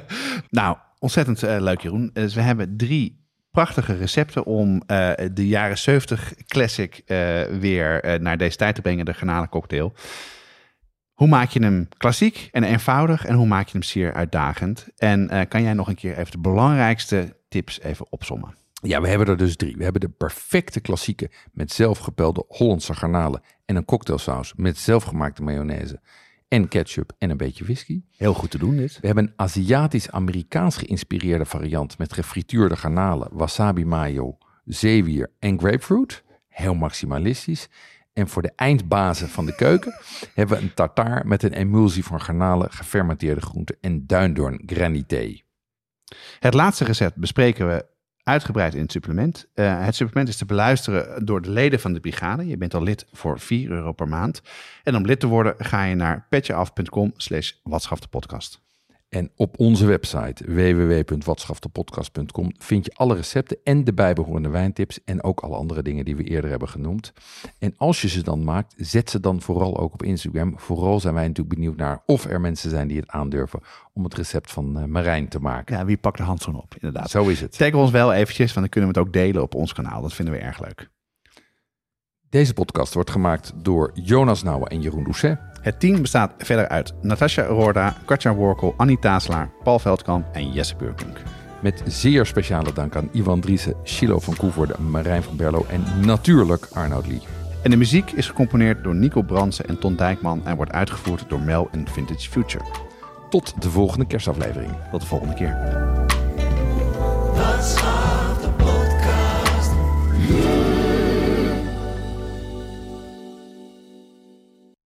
Nou, ontzettend eh, leuk Jeroen. Dus we hebben drie prachtige recepten om eh, de jaren 70 classic eh, weer eh, naar deze tijd te brengen, de garnalencocktail. Hoe maak je hem klassiek en eenvoudig en hoe maak je hem zeer uitdagend? En eh, kan jij nog een keer even de belangrijkste tips even opsommen? Ja, we hebben er dus drie. We hebben de perfecte klassieke met zelfgepelde Hollandse garnalen en een cocktailsaus met zelfgemaakte mayonaise en ketchup en een beetje whisky. Heel goed te doen dit. We hebben een Aziatisch-Amerikaans geïnspireerde variant met gefrituurde garnalen, wasabi mayo, zeewier en grapefruit. Heel maximalistisch. En voor de eindbazen van de keuken <laughs> hebben we een tartaar met een emulsie van garnalen, gefermenteerde groenten en duindoorn granité. Het laatste recept bespreken we uitgebreid in het supplement. Eh, het supplement is te beluisteren door de leden van de brigade. Je bent al lid voor 4 euro per maand. En om lid te worden ga je naar petjeaf.com slash watschafdepodcast. En op onze website www.watschaftepodcast.com vind je alle recepten en de bijbehorende wijntips en ook alle andere dingen die we eerder hebben genoemd. En als je ze dan maakt, zet ze dan vooral ook op Instagram. Vooral zijn wij natuurlijk benieuwd naar of er mensen zijn die het aandurven om het recept van eh, Marijn te maken. Ja, wie pakt de handschoen op? Inderdaad. Zo is het. Tag ons wel eventjes, want dan kunnen we het ook delen op ons kanaal. Dat vinden we erg leuk. Deze podcast wordt gemaakt door Jonas Nouwen en Jeroen Doucet. Het team bestaat verder uit Natasja Roorda, Katja Workel, Annie Taaslaar, Paul Veldkamp en Jesse Beurkunk. Met zeer speciale dank aan Ivan Driessen, Chilo van Koevoorde, Marijn van Berlo en natuurlijk Arnoud Lee. En de muziek is gecomponeerd door Nico Bransen en Ton Dijkman en wordt uitgevoerd door Mel en Vintage Future. Tot de volgende kerstaflevering. Tot de volgende keer.